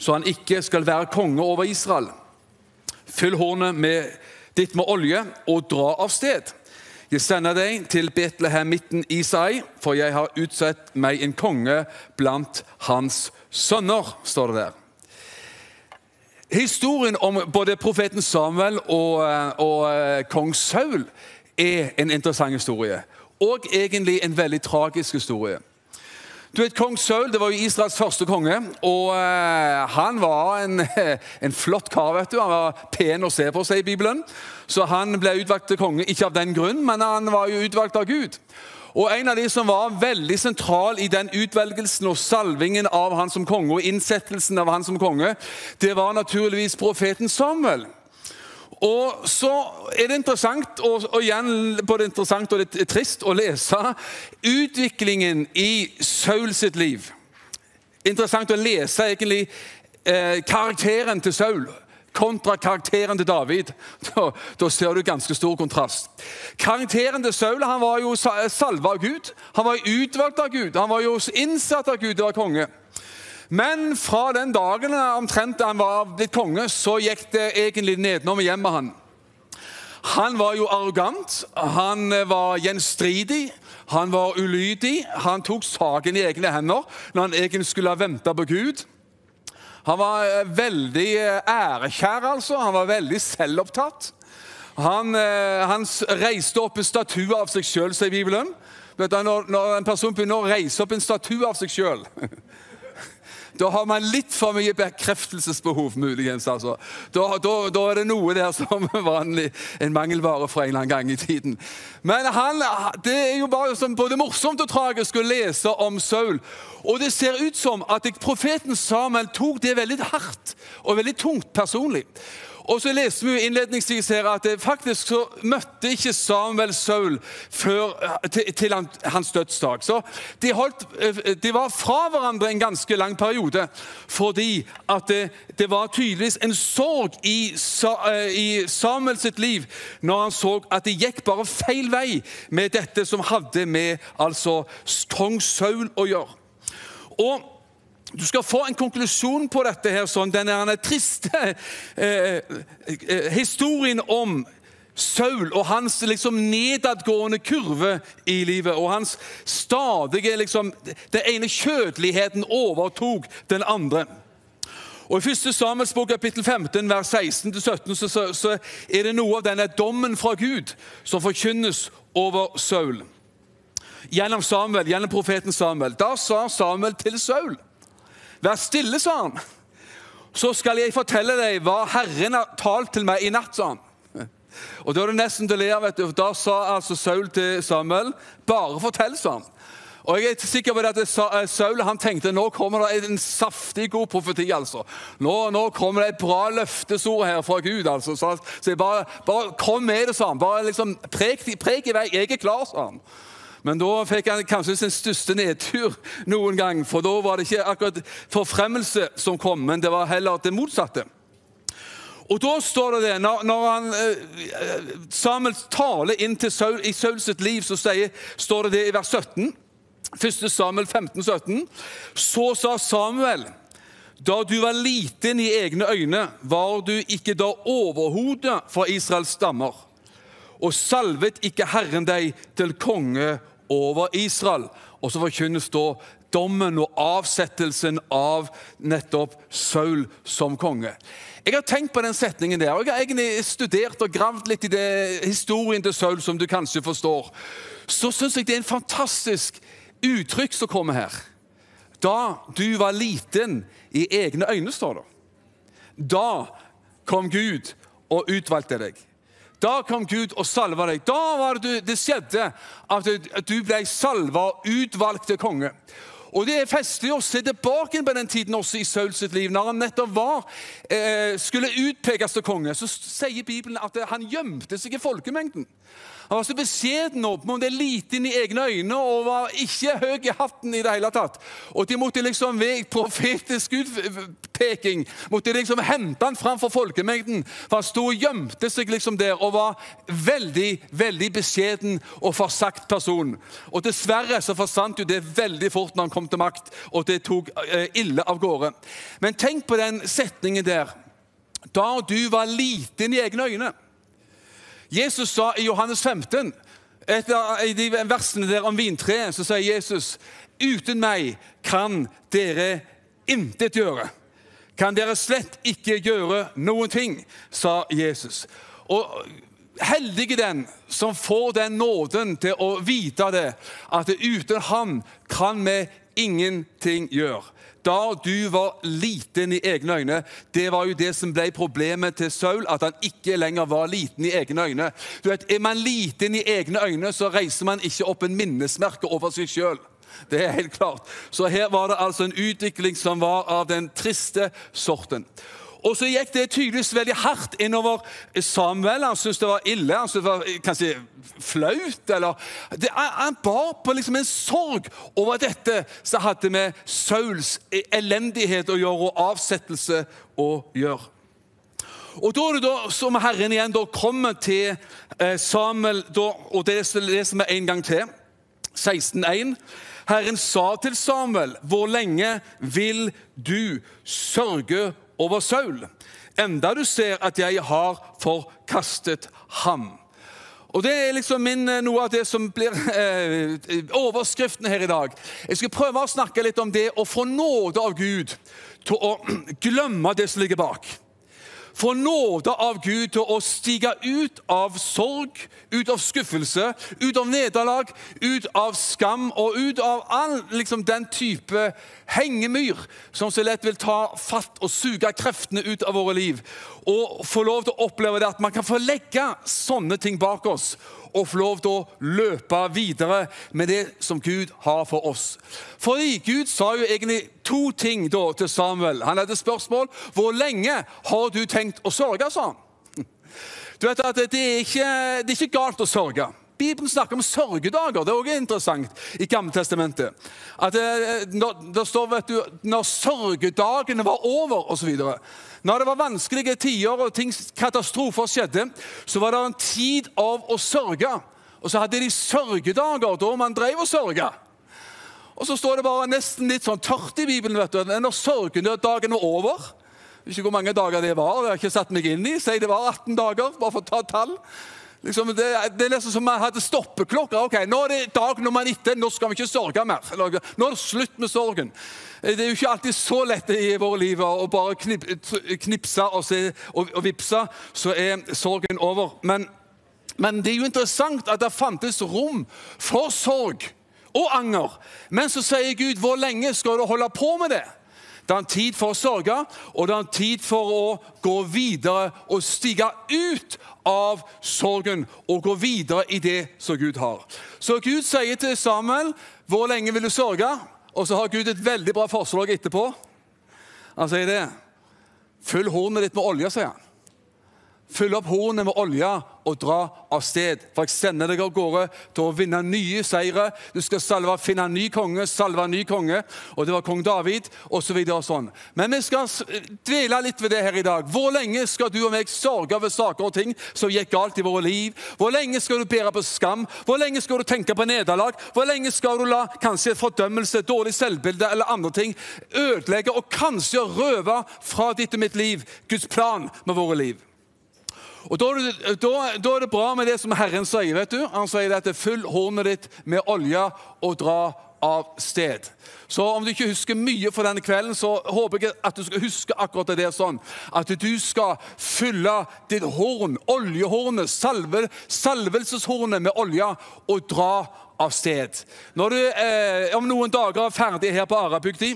så han ikke skal være konge over Israel. Fyll hornet ditt med olje og dra av sted. Jeg sender deg til Betlehem midten Isai, for jeg har utsett meg en konge blant hans sønner, står det der. Historien om både profeten Samuel og, eh, og eh, kong Saul er en interessant historie. Og egentlig en veldig tragisk historie. Du vet, Kong Saul det var jo Israels første konge, og eh, han var en, *laughs* en flott kar. vet du. Han var pen å se på i Bibelen, så han ble utvalgt til konge ikke av den grunn, men han var jo utvalgt av Gud. Og En av de som var veldig sentral i den utvelgelsen og salvingen av han som konge, og innsettelsen av han som konge, det var naturligvis profeten Samuel. Og så er det interessant, og, og igjen både interessant og litt trist, å lese utviklingen i Saul sitt liv. Interessant å lese egentlig eh, karakteren til Saul kontra karakteren til David. *laughs* Da, da, ser du ganske stor kontrast. Karakteren til Saul han var jo salva av Gud. Han var utvalgt av Gud. Han var jo innsatt av Gud og av konge. Men fra den dagen omtrent han var blitt konge, så gikk det egentlig nedenom og hjem med han. Han var jo arrogant, han var gjenstridig, han var ulydig. Han tok saken i egne hender når han egentlig skulle ha venta på Gud. Han var eh, veldig eh, ærekjær, altså. Han var veldig selvopptatt. Han, eh, han reiste opp en statue av seg sjøl, sier Bibelen. Når, når en person begynner å reise opp en statue av seg sjøl *laughs* Da har man litt for mye bekreftelsesbehov, muligens. altså. Da, da, da er det noe der som var en, en mangelvare fra en eller annen gang i tiden. Men han, det er jo bare som både morsomt og tragisk å lese om Saul. Og det ser ut som at profeten Samuel tok det veldig hardt og veldig tungt personlig. Og så leste vi innledningsvis her at det faktisk så møtte ikke Samuel Saul før, eh, til, til hans dødsdag. Så de, holdt, eh, de, var fra hverandre en ganske lang periode fordi at det, det var tydeligvis en sorg i, eh, i Samuel sitt liv når han så at det gikk bare feil vei med dette som hadde med altså kong Saul å gjøre. Og du skal få en konklusjon på dette, her, sånn, denne triste eh, eh, historien om Saul og hans liksom nedadgående kurve i livet. Og hans stadige liksom, Den ene kjødeligheten overtok den andre. Og I 1. Samuels bok, kapittel 15, vers 16-17, så, så, så er det noe av denne dommen fra Gud som forkynnes over Saul. Gjennom Samuel, gjennom profeten Samuel. Da sa Samuel til Saul Vær stille, sa han. Så skal jeg fortelle deg hva Herren har talt til meg i natt, sa han. Og Da er det nesten til å le av. Da sa altså Saul til Samuel, bare fortell, sa han. Og jeg er sikker på det at eh, Saul han tenkte nå kommer det en saftig god profeti. altså. Nå, nå kommer det et bra løftesord her fra Gud. altså. Så, jeg bare, bare, kom med det, sa han. Bare liksom, Prek, prek i vei. Jeg er klar, sa han. Men da fikk han kanskje sin største nedtur noen gang. For da var det ikke akkurat forfremmelse som kom, men det var heller det motsatte. Og da står det det, Når, når han, eh, Samuel taler inn til Saul i Saul sitt liv, så sier, står det det i vers 17. 1. Samuel 15, 17. Så sa Samuel da du var liten i egne øyne, var du ikke da overhodet for Israels stammer. Og salvet ikke Herren deg til konge over Israel. Og så forkynnes da dommen og avsettelsen av nettopp Saul som konge. Jeg har tenkt på den setningen der, og jeg har egentlig studert og gravd litt i det, historien til Saul, som du kanskje forstår. Så syns jeg det er en fantastisk uttrykk som kommer her. Da du var liten i egne øyne, står det. Da kom Gud og utvalgte deg. Da kom Gud og salva deg. Da var det det skjedde at du ble salva og utvalgt til konge. Og Det er festlig å se tilbake på den tiden også i Saul sitt liv. Når han nettopp var, eh, skulle utpekes til konge, så sier Bibelen at han gjemte seg i folkemengden. Han var så beskjeden opp, om det er liten i egne øyne og var ikke høy i hatten i det hele tatt. Og de måtte liksom ved profetisk utpeking Måtte liksom hente han fram for folkemengden. For han sto og gjemte seg liksom der og var veldig, veldig beskjeden og forsagt person. Og dessverre så forsvant jo det veldig fort når han kom til makt, og det tok eh, ille av gårde. Men tenk på den setningen der. Da du var liten i egne øyne. Jesus sa i Johannes 15, etter, de versene der om vintreet, så sier Jesus uten meg kan dere intet gjøre. Kan dere slett ikke gjøre noen ting, sa Jesus. Og heldige den som får den nåden til å vite det, at uten ham kan vi ingenting gjør. da du var liten i egne øyne. Det var jo det som ble problemet til Saul, at han ikke lenger var liten i egne øyne. Du vet, Er man liten i egne øyne, så reiser man ikke opp en minnesmerke over seg sjøl. Det er helt klart. Så her var det altså en utvikling som var av den triste sorten. Og så gikk det tydeligvis veldig hardt innover Samuel. Han syntes det var ille, han syntes det var kanskje flaut. eller... Det, han bar på liksom en sorg over dette som hadde med Sauls elendighet å gjøre og avsettelse å gjøre. Og Da er det da som Herren igjen da kommer til eh, Samuel, da, og det leser vi en gang til. 16.1. Herren sa til Samuel, 'Hvor lenge vil du sørge over Saul, enda du ser at jeg har forkastet ham. Og Det er liksom min, eh, noe av det som blir *laughs* eh, overskriften her i dag. Jeg skal prøve å snakke litt om det å få nåde av Gud til å *clears throat* glemme det som ligger bak få nåde av Gud til å stige ut av sorg, ut av skuffelse, ut av nederlag, ut av skam og ut av all liksom, den type hengemyr som så lett vil ta fatt og suge kreftene ut av våre liv. Og få lov til å oppleve det at man kan få legge sånne ting bak oss og få lov til å løpe videre med det som Gud har for oss. Fordi Gud sa jo egentlig to ting da til Samuel. Han hadde spørsmål. Hvor lenge har du tenkt å sørge, sa han. Du vet at Det er ikke, det er ikke galt å sørge. Bibelen snakker om sørgedager. Det er også interessant i Gammeltestamentet. At det, når, det står vet du, når sørgedagene var over, osv. Når det var vanskelige tider og ting, katastrofer skjedde, så var det en tid av å sørge. Og så hadde de sørgedager da man drev og sørga. Og så står det bare nesten litt sånn tørt i Bibelen. vet du, Når sørgedagen var over ikke hvor mange dager det var, det har jeg ikke satt meg inn i. Si det var 18 dager, bare for å ta tall. Liksom, det, det, er nesten som om jeg hadde stoppeklokke. Ok, Nå er det dag nummer 19, nå skal vi ikke sørge mer. Nå er det slutt med sorgen. Det er jo ikke alltid så lett i våre liv å bare knip, knipse og, se, og, og vipse, så er sorgen over. Men, men det er jo interessant at det fantes rom for sorg og anger. Men så sier Gud, hvor lenge skal du holde på med det? Det er en tid for å sørge, og det er en tid for å gå videre og stige ut av sorgen og gå videre i det som Gud har. Så Gud sier til Samuel, 'Hvor lenge vil du sørge?' Og så har Gud et veldig bra forslag etterpå. Han sier det. 'Fyll hornet ditt med olje', sier han. Fyll opp hornet med olje og dra av sted. For jeg sender deg av gårde til å vinne nye seire. Du skal salve, finne en ny konge, salve en ny konge. Og det var kong David, osv. Så og sånn. Men vi skal dvele litt ved det her i dag. Hvor lenge skal du og meg sørge over saker og ting som gikk galt i våre liv? Hvor lenge skal du bære på skam? Hvor lenge skal du tenke på nederlag? Hvor lenge skal du la kanskje fordømmelse, dårlig selvbilde eller andre ting ødelegge og kanskje røve fra ditt og mitt liv Guds plan med våre liv? Og da da, da er, det, bra med det som Herren sier. vet du. Han sier at fyll hornet ditt med olje og dra av sted. Så om du ikke husker mye for denne kvelden, så håper jeg at du skal huske akkurat det sånn. At du skal fylle ditt horn, oljehornet, salve, salvelseshornet med olje, og dra av sted. Når du eh, om noen dager er ferdig her på Arabygda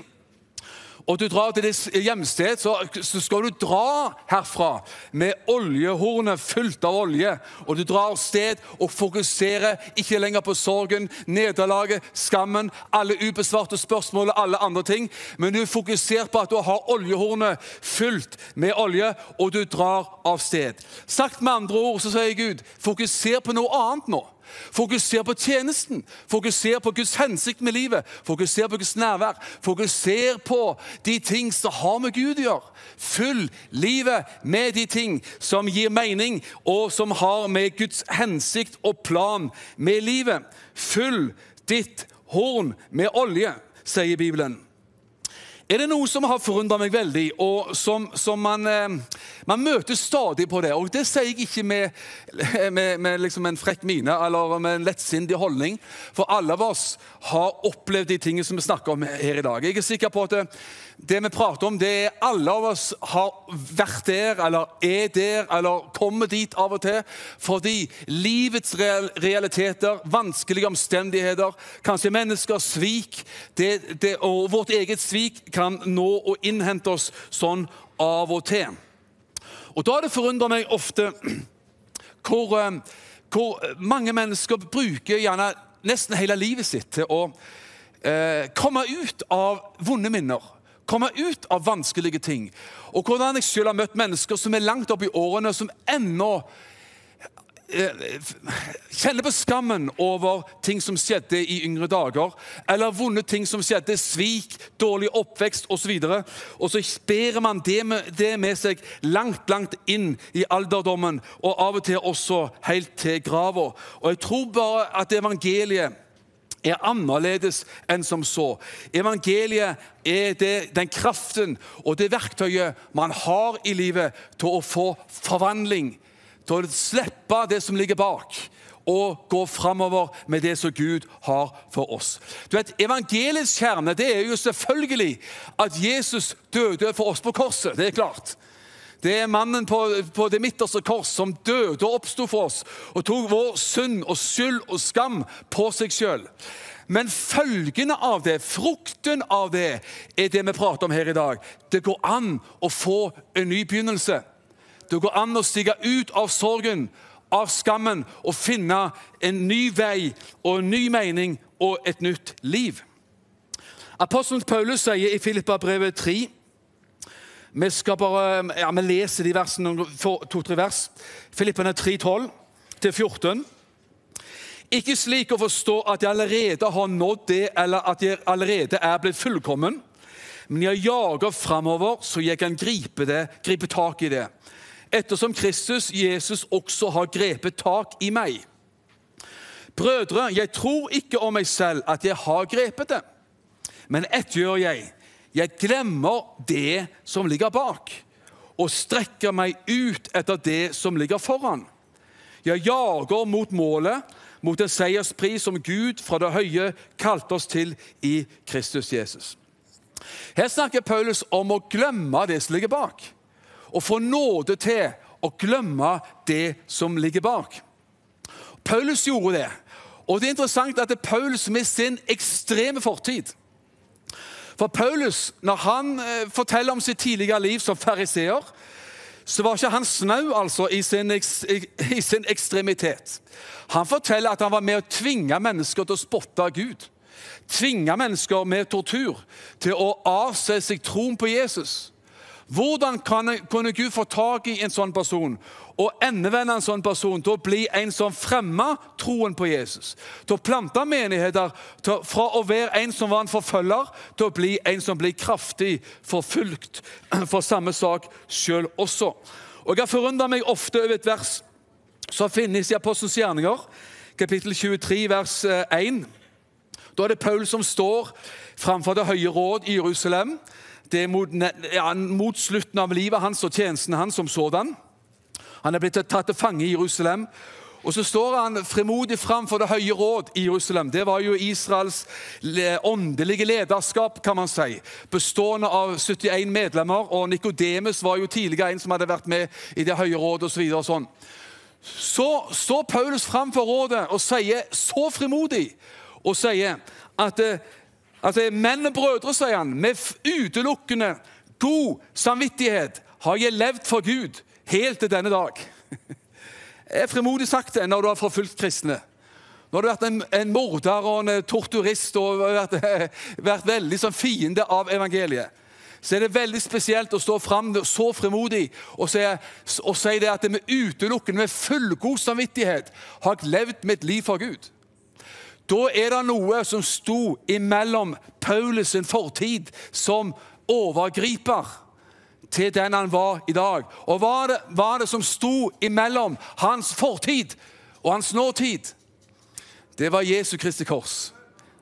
og du drar til ditt hjemsted, så, skal du dra herfra med oljehornet fullt av olje. Og du drar av sted og fokuserer ikke lenger på sorgen, nederlaget, skammen, alle ubesvarte spørsmål og alle andre ting, men du er fokusert på at du har oljehornet fullt med olje, og du drar av sted. Sagt med andre ord så sier Gud, fokuser på noe annet nå. Fokuser på tjenesten. Fokuser på Guds hensikt med livet. Fokuser på Guds nærvær. Fokuser på de ting som har med Gud å gjøre. Fyll livet med de ting som gir mening, og som har med Guds hensikt og plan med livet. Fyll ditt horn med olje, sier Bibelen. Er det noe som har forundret meg veldig, og som, som man, eh, man møter stadig på det? Og Det sier jeg ikke med, med, med liksom en frekk mine eller med en lettsindig holdning, for alle av oss har opplevd de tingene som vi snakker om her i dag. Jeg er sikker på at det, vi prater om, det er alle av oss har vært der, eller er der, eller kommer dit av og til, fordi livets realiteter, vanskelige omstendigheter, kanskje menneskers svik det, det, og vårt eget svik kan nå og innhente oss sånn av og til. Og Da det forundret meg ofte hvor, eh, hvor mange mennesker bruker gjerne nesten hele livet sitt til å eh, komme ut av vonde minner. Komme ut av vanskelige ting. Og hvordan jeg selv har møtt mennesker som er langt opp i årene, som ennå eh, kjenner på skammen over ting som skjedde i yngre dager, eller vonde ting som skjedde, svik, dårlig oppvekst osv. Og så bærer man det med, det med seg langt, langt inn i alderdommen, og av og til også helt til grava. Og jeg tror bare at evangeliet er annerledes enn som så. Evangeliet er det, den kraften og det verktøyet man har i livet til å få forvandling, til å slippe det som ligger bak, og gå framover med det som Gud har for oss. Du vet, Evangeliets kjerne det er jo selvfølgelig at Jesus døde for oss på korset. Det er klart. Det er mannen på, på det midterste kors som døde og oppsto for oss og tok vår synd og skyld og skam på seg sjøl. Men følgene av det, frukten av det, er det vi prater om her i dag. Det går an å få en ny begynnelse. Det går an å stige ut av sorgen, av skammen, og finne en ny vei og en ny mening og et nytt liv. Apostelen Paulus sier i Filippa-brevet 3 vi skal bare, ja, vi leser de versene, to-tre vers. Filippene 3, 12-14. Ikke slik å forstå at jeg allerede har nådd det, eller at jeg allerede er blitt fullkommen. Men jeg jager framover, så jeg kan gripe, det, gripe tak i det. Ettersom Kristus, Jesus, også har grepet tak i meg. Brødre, jeg tror ikke om meg selv at jeg har grepet det. Men ett gjør jeg. Jeg glemmer det som ligger bak, og strekker meg ut etter det som ligger foran. Jeg jager mot målet, mot en seierspris som Gud fra det høye kalte oss til i Kristus Jesus. Her snakker Paulus om å glemme det som ligger bak, og få nåde til å glemme det som ligger bak. Paulus gjorde det, og det er interessant at det er Paulus med sin ekstreme fortid for Paulus, når han eh, forteller om sitt tidligere liv som fariseer, så var ikke han snau altså, i sin, i sin ekstremitet. Han forteller at han var med å tvinge mennesker til å spotte Gud. Tvinge mennesker med tortur til å avse seg troen på Jesus. Hvordan kunne Gud få tak i en sånn person og endevende en sånn person til å bli en som fremma troen på Jesus? Til å plante menigheter til, fra å være en som var en forfølger, til å bli en som blir kraftig forfulgt *clears throat* for samme sak sjøl også. Og Jeg har forundra meg ofte over et vers som finnes i Apostelens gjerninger, kapittel 23, vers 1. Da er det Paul som står framfor Det høye råd i Jerusalem det er mot, ja, mot, slutten av livet hans og tjenesten hans som sådan. Han er blitt tatt til fange i Jerusalem. Og så står han fremodig fram for Det høye råd i Jerusalem. Det var jo Israels åndelige lederskap, kan man si. Bestående av 71 medlemmer. Og Nikodemus var jo tidligere en som hadde vært med i Det høye råd osv. Så, sånn. så står Paulus fram for rådet og sier så frimodig og sier at eh, Altså, Menn og brødre, sier han, med utelukkende god samvittighet har jeg levd for Gud helt til denne dag. *laughs* Jeg er frimodig sagt det når du har forfulgt kristne. Når du har vært en, en morder og en torturist og vært, *laughs* vært veldig som fiende av evangeliet. så er det veldig spesielt å stå fram så fremodig og si, og si det at det med utelukkende, med fullgod samvittighet, har jeg levd mitt liv for Gud. Da er det noe som sto imellom Paulus sin fortid som overgriper til den han var i dag. Og hva var det, var det som sto imellom hans fortid og hans nåtid? Det var Jesu Kristi kors.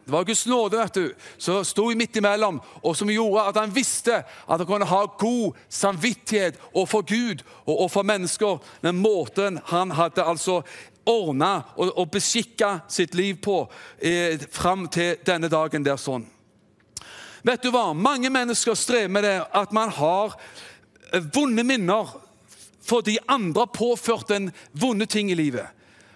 Det var Guds nåde vet du, som sto midt imellom, og som gjorde at han visste at han kunne ha god samvittighet overfor Gud og overfor mennesker med måten han hadde altså ordna og, og beskikka sitt liv på eh, fram til denne dagen der sånn. Vet du hva? Mange mennesker strever med det at man har eh, vonde minner fordi andre påført en vonde ting i livet.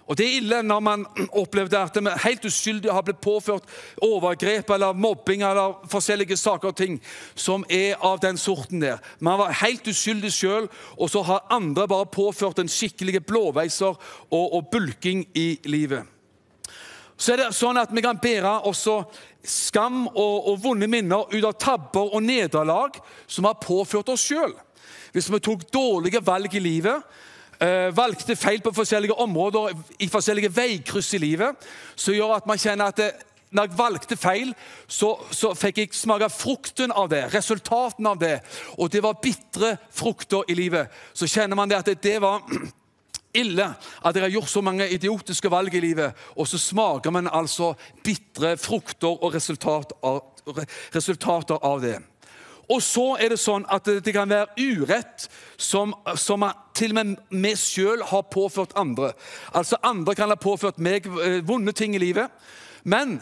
Og Det er ille når man *clears throat* opplevde at vi helt uskyldig har blitt påført overgrep eller mobbing eller forskjellige saker og ting som er av den sorten der. Man var helt uskyldig sjøl, og så har andre bare påført en skikkelig blåveiser og, og bulking i livet. Så er det sånn at Vi kan bære også skam og, og vonde minner ut av tabber og nederlag som har påført oss sjøl. Hvis vi tok dårlige valg i livet, valgte feil på forskjellige områder i forskjellige veikryss i livet, som gjør at man kjenner at det, når jeg valgte feil, så, så, fikk jeg smake frukten av det, resultaten av det. Og det var bitre frukter i livet. Så kjenner man det at det, det var *clears throat* ille at jeg har gjort så mange idiotiske valg i livet, og så smaker man altså bitre frukter og resultat av, resultater av det. Og så er det sånn at det kan være urett som, som til og med vi sjøl har påført andre. Altså Andre kan ha påført meg eh, vonde ting i livet. Men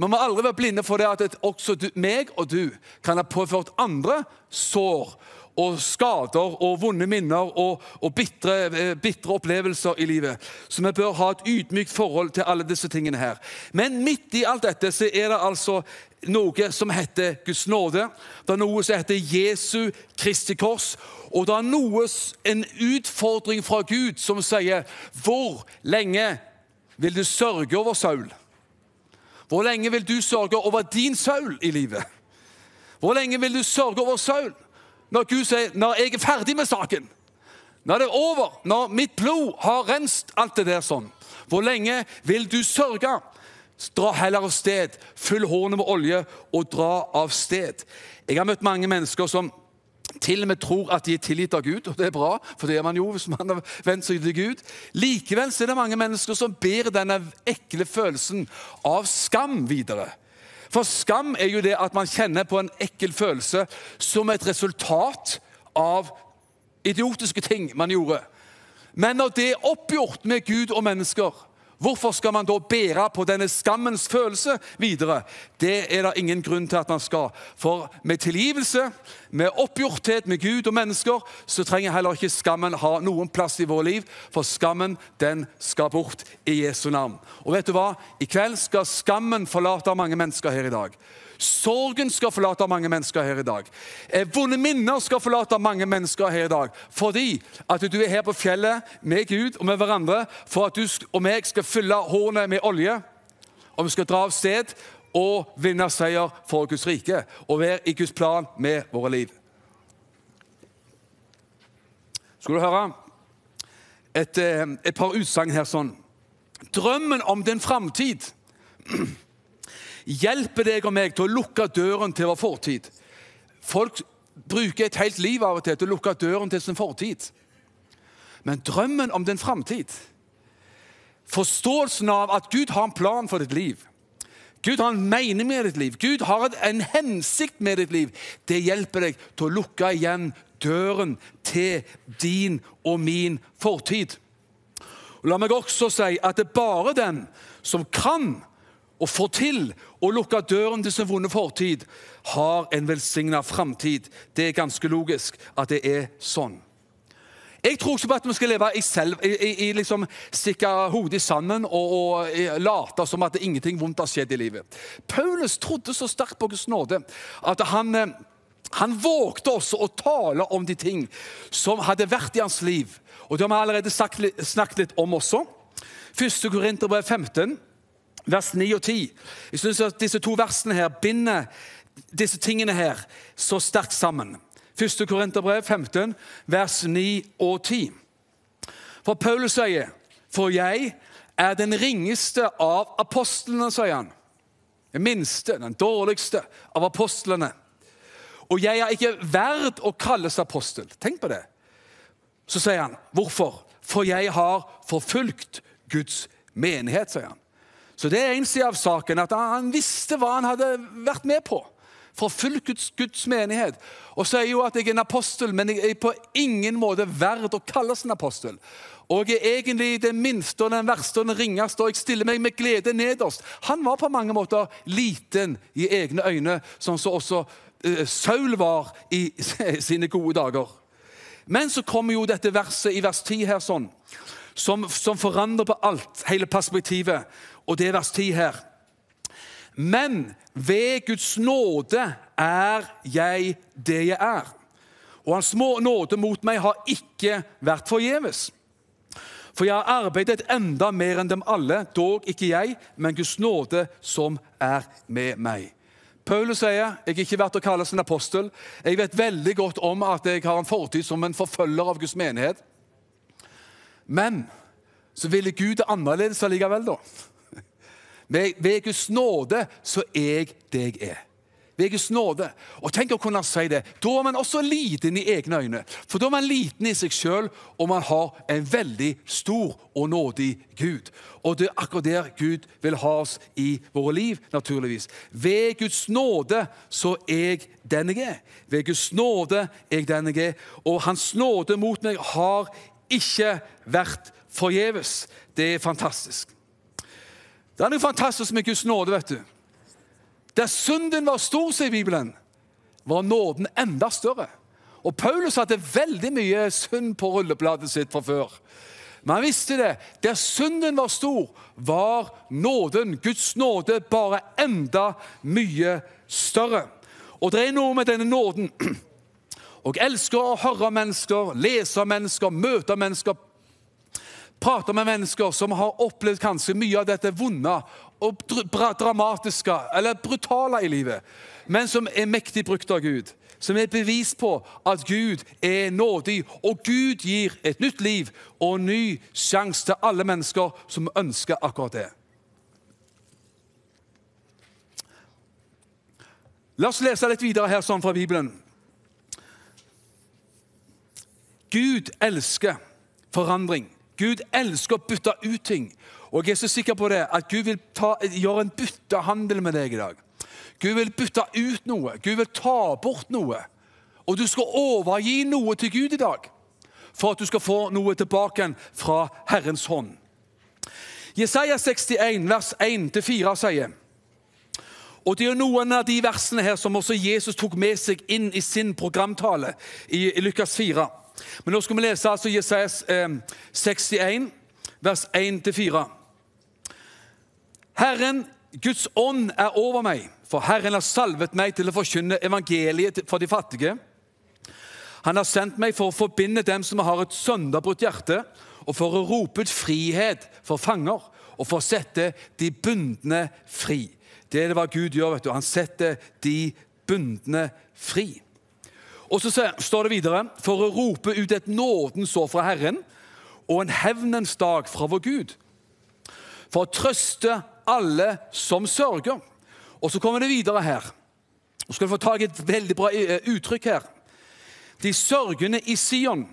man må aldri være blinde for det at også du, meg og du kan ha påført andre sår og skader og vonde minner og, og eh, bitre, opplevelser i livet. Så vi bør ha et ydmykt forhold til alle disse tingene her. Men midt i alt dette så er det altså noe som heter Guds nåde. Det er noe som heter Jesu Kristi kors. Og det er noe, en utfordring fra Gud som sier Hvor lenge vil du sørge over Saul? Hvor lenge vil du sørge over din Saul i livet? Hvor lenge vil du sørge over Saul? Når Gud sier når jeg er ferdig med saken, når det er over, når mitt blod har renst alt det der sånn. Hvor lenge vil du sørge? Dra heller av sted. Fyll hårene med olje og dra av sted. Jeg har møtt mange mennesker som til og med tror at de er tilgitt av Gud, og det er bra, for det er man jo hvis man har vendt seg til Gud. Likevel er det mange mennesker som ber denne ekle følelsen av skam videre. For skam er jo det at man kjenner på en ekkel følelse som et resultat av idiotiske ting man gjorde. Men når det er oppgjort med Gud og mennesker, Hvorfor skal man da bære på denne skammens følelse videre? Det er det ingen grunn til at man skal. For med tilgivelse, med oppgjorthet med Gud og mennesker, så trenger heller ikke skammen ha noen plass i vårt liv. For skammen, den skal bort i Jesu navn. Og vet du hva? I kveld skal skammen forlate mange mennesker her i dag. Sorgen skal forlate mange mennesker her i dag. Eh, vonde minner skal forlate mange mennesker her i dag. Fordi at du er her på fjellet med Gud og med hverandre for at du og meg skal fylle hornet med olje. Og vi skal dra av sted og vinne seier for Guds rike og være i Guds plan med våre liv. Skal du høre et, eh, et par utsagn her sånn. Drømmen om din framtid hjelper deg og meg til å lukke døren til vår fortid. Folk bruker et helt liv av og til til å lukke døren til sin fortid. Men drømmen om din framtid, forståelsen av at Gud har en plan for ditt liv Gud har en mening med ditt liv, Gud har en hensikt med ditt liv. Det hjelper deg til å lukke igjen døren til din og min fortid. Og la meg også si at det er bare den som kan og får til å lukke døren til sin vonde fortid, har en velsigna framtid. Det er ganske logisk at det er sånn. Jeg tror ikke på at vi skal leve i, selv, i, i liksom stikke hodet i sanden og, og late som at ingenting vondt har skjedd i livet. Paulus trodde så sterkt på Guds nåde at han, eh, han vågte også å tale om de ting som hadde vært i hans liv. Og Det har vi allerede snakket litt om også. 1. Korinterbrev 15 vers 9 og 10. Jeg synes at Disse to versene her binder disse tingene her så sterkt sammen. 1. Korinterbrev 15, vers 9 og 10. For Paulus sier, 'For jeg er den ringeste av apostlene', sier han. Den minste, den dårligste av apostlene. Og jeg er ikke verd å kalles apostel. Tenk på det. Så sier han, 'Hvorfor?' For jeg har forfulgt Guds menighet, sier han. Så det er en side av saken, at han visste hva han hadde vært med på. Forfulgt Guds, Guds menighet. Og så er jo at jeg er en apostel, men jeg er på ingen måte verd å kalles en apostel. Og jeg er egentlig den minste og den verste og den ringeste, og jeg stiller meg med glede nederst. Han var på mange måter liten i egne øyne, sånn som også eh, Saul var i *laughs* sine gode dager. Men så kommer jo dette verset i vers 10 her sånn, som, som forandrer på alt, hele perspektivet. Og det er vers 10 her. Men ved Guds nåde er jeg det jeg er. Og hans nåde mot meg har ikke vært forgjeves. For jeg har arbeidet enda mer enn dem alle, dog ikke jeg, men Guds nåde som er med meg. Paulus sier jeg er ikke verdt å kalles en apostel. Jeg vet veldig godt om at jeg har en fortid som en forfølger av Guds menighet. Men så ville Gud det annerledes allikevel, da. Ved, ved Guds nåde så er jeg det jeg er. Ved Guds nåde. Og tenk å kunne si det. Da er man også liten i egne øyne. For da er man liten i seg sjøl, og man har en veldig stor og nådig Gud. Og det er akkurat der Gud vil ha oss i våre liv, naturligvis. Ved Guds nåde så er jeg den jeg er. Ved Guds nåde er jeg den jeg er. Og Hans nåde mot meg har ikke vært forgjeves. Det er fantastisk. Det er noe fantastisk med Guds nåde. vet du. Der synden var stor, sier Bibelen, var nåden enda større. Og Paulus hadde veldig mye synd på rullebladet sitt fra før. Men han visste det. Der synden var stor, var nåden, Guds nåde, bare enda mye større. Og det er noe med denne nåden. *clears throat* Og elsker å høre mennesker, lese mennesker, møte mennesker, prate med mennesker som har opplevd kanskje mye av dette vonde og dramatiske eller brutale i livet, men som er mektig brukt av Gud. Som er et bevis på at Gud er nådig, og Gud gir et nytt liv og en ny sjanse til alle mennesker som ønsker akkurat det. La oss lese litt videre her sånn fra Bibelen. Gud elsker forandring. Gud elsker å bytte ut ting. Og jeg er så sikker på det, at Gud vil ta, gjøre en byttehandel med deg i dag. Gud vil bytte ut noe. Gud vil ta bort noe. Og du skal overgi noe til Gud i dag for at du skal få noe tilbake fra Herrens hånd. Jesaja 61, vers 1-4 sier og Det er noen av de versene her som også Jesus tok med seg inn i sin programtale i, Lukas 4. Men nå skal vi lese altså Jesajas eh, 61, vers 1-4. Herren, Guds ånd, er over meg, for Herren har salvet meg til å forkynne evangeliet for de fattige. Han har sendt meg for å forbinde dem som har et sønderbrutt hjerte, og for å rope ut frihet for fanger, og for å sette de bundne fri. Det er det hva Gud gjør. vet du. Han setter de bundne fri. Og så står det videre for å rope ut et nådens år fra Herren og en hevnens dag fra vår Gud. For å trøste alle som sørger. Og så kommer det videre her. Nå skal du få tak i et veldig bra eh, uttrykk her. De sørgende i Sion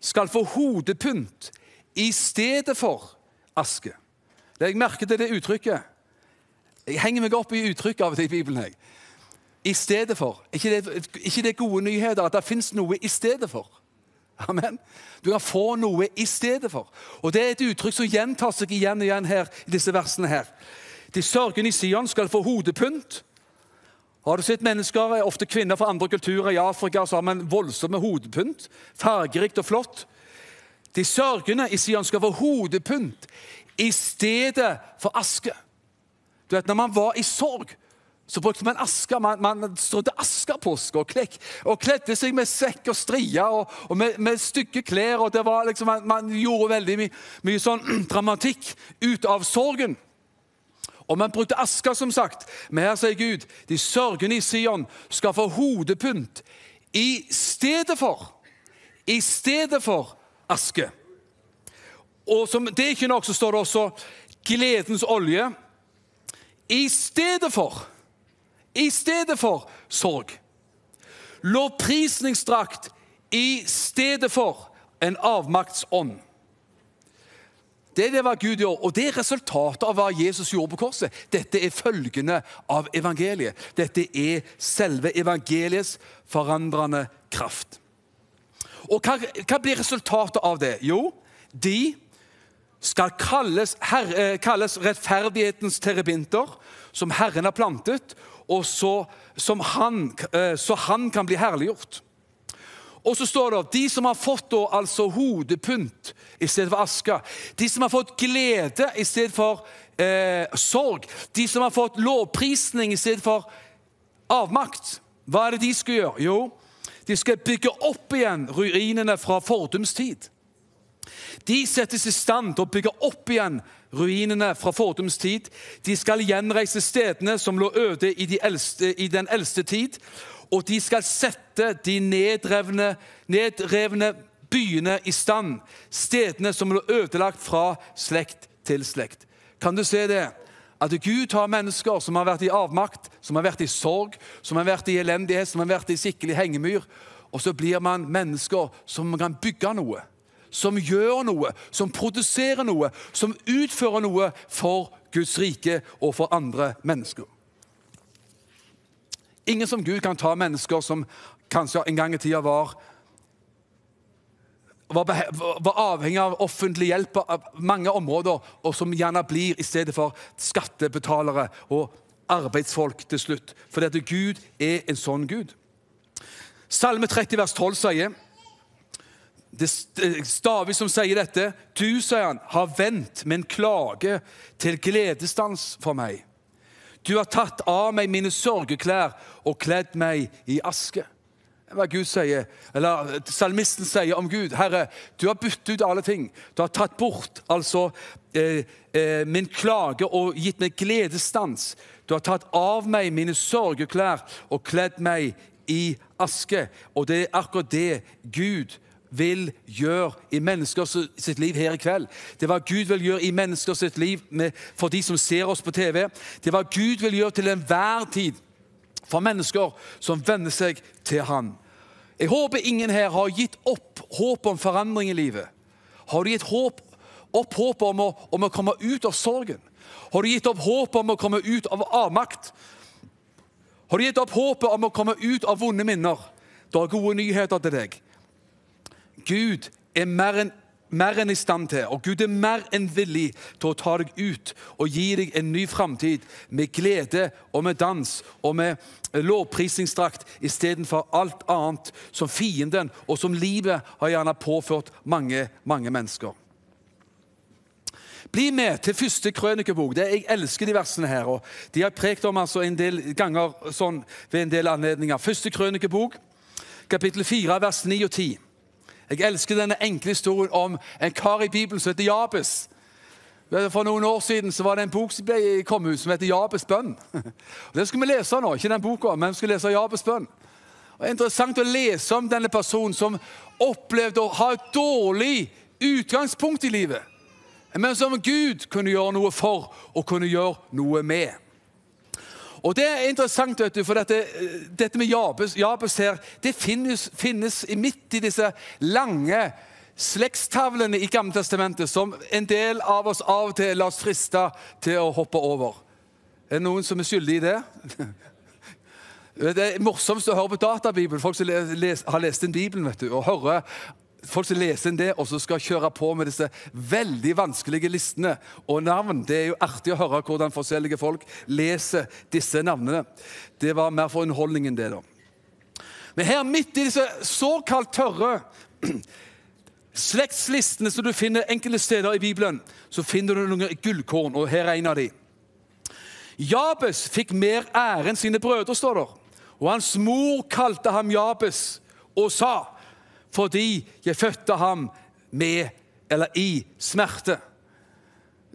skal få hodepynt i stedet for aske. Legg merke til det uttrykket. Jeg henger meg opp i uttrykk av det i Bibelen. jeg i stedet for. Ikke det, ikke det gode nyheter at det fins noe i stedet for? Amen. Du kan få noe i stedet for. Og Det er et uttrykk som gjentar seg igjen og igjen her i disse versene. her. De sørgende i Sion skal få hodepynt. Har du sett mennesker, ofte kvinner fra andre kulturer i Afrika, så har man voldsomme hodepynt. Fargerikt og flott. De sørgende i Sion skal få hodepynt i stedet for aske. Du vet, Når man var i sorg, så brukte man asker. Man, man strødde asker på oss og, klekk, og kledde seg med sekk og strier og, og med, med, stygge klær. og det var liksom, Man, man gjorde veldig mye, mye sånn *clears throat* dramatikk ut av sorgen. Og man brukte aske som sagt. Men her sier Gud de sørgende i Sion skal få hodepynt i stedet for I stedet for aske. Og som det er ikke nok, så står det også gledens olje i stedet for. I stedet for sorg. Lovprisningsdrakt i stedet for en avmaktsånd. Det er det hva Gud gjør, og det er resultatet av hva Jesus gjorde på korset. Dette er følgende av evangeliet. Dette er selve evangeliets forandrende kraft. Og hva, hva blir resultatet av det? Jo, de skal kalles, her, kalles rettferdighetens terabinter, som Herren har plantet, og så, han, eh, så han kan bli herliggjort. Og så står det at de som har fått da, altså hodepynt i stedet for aske, De som har fått glede i stedet for eh, sorg. De som har fått lovprisning i stedet for avmakt. Hva er det de skal gjøre? Jo, de skal bygge opp igjen ruinene fra fordums tid. De settes i stand til å bygge opp igjen ruinene fra fordums tid. De skal gjenreise stedene som lå øde i, de eldste, i den eldste tid og de skal sette de nedrevne, nedrevne byene i stand, stedene som lå ødelagt fra slekt til slekt. Kan du se det? At Gud har mennesker som har vært i avmakt, som har vært i sorg, som har vært i elendighet, som har vært i skikkelig hengemyr. Og så blir man mennesker som kan bygge noe, som gjør noe, som produserer noe, som utfører noe for Guds rike og for andre mennesker. Ingen som Gud kan ta mennesker som kanskje en gang i tida var var, avhengig av offentlig hjelp på mange områder, og som gjerne blir i stedet for skattebetalere og arbeidsfolk til slutt. Fordi at Gud er en sånn Gud. Salme 30 vers 12 sier det David som sier dette. Du, sier han, har vendt en klage til gledesdans for meg. Du har tatt av meg mine sørgeklær og kledd meg i aske. Hva Gud sier, eller Salmisten sier om Gud. Herre, du har byttet ut alle ting. Du har tatt bort altså eh, eh, min klage og gitt meg gledesstans. Du har tatt av meg mine sørgeklær og kledd meg i aske. Og det er akkurat det Gud vil gjøre i mennesker sitt liv her i kveld. Det er hva Gud vil gjøre i mennesker sitt liv med, for de som ser oss på TV. Det er hva Gud vil gjøre til enhver tid for mennesker som venner seg til Han. Jeg håper ingen her har gitt opp håpet om forandring i livet. Har du gitt håp, opp håpet om om å komme ut av sorgen? Har du gitt opp håpet om å komme ut av avmakt? Har du gitt opp håpet om å komme ut av vonde minner? Da er gode nyheter til deg. Gud er mer enn mer enn i stand til, og Gud er mer enn villig til å ta deg ut og gi deg en ny framtid med glede og med dans og med lovprisingsdrakt istedenfor alt annet som fienden og som livet har gjerne påført mange, mange mennesker. Bli med til første krønikebok. Jeg elsker de versene her. og De har prekt om altså en del ganger sånn, ved en del anledninger. Første krønikebok, kapittel 4, vers 9 og 10. Jeg elsker denne enkle historien om en kar i Bibelen som heter Jabes. For noen år siden så var det en bok som ble kom ut som heter Jabes bønn. *laughs* Den skal vi lese nå, ikke den boka, men vi skal lese Jabes bønn. Og Det er interessant å lese om denne personen som opplevde å ha et dårlig utgangspunkt i livet, men som Gud kunne gjøre noe for og kunne gjøre noe med. Og Det er interessant, vet du, for dette, dette med Jabes, Jabes her, det finnes, finnes midt i disse lange slektstavlene i Gammeltestamentet som en del av oss av og til lar oss friste til å hoppe over. Er det noen som er skyldig i det? *laughs* Det er morsomst å høre på databibelen. Folk som har lest inn Bibelen vet du, og hører folk som leser inn det, og så skal kjøre på med disse veldig vanskelige listene og navn. Det er jo artig å høre hvordan forskjellige folk leser disse navnene. Det var mer for underholdningen, det, da. Men her midt i disse såkalt tørre *clears throat* slektslistene som du finner enkelte steder i Bibelen, så finner du noen gullkorn, og her er en av de. Jabes fikk mer ære enn sine brødre, står der. Og hans mor kalte ham Jabes og sa fordi jeg fødte ham med eller i smerte.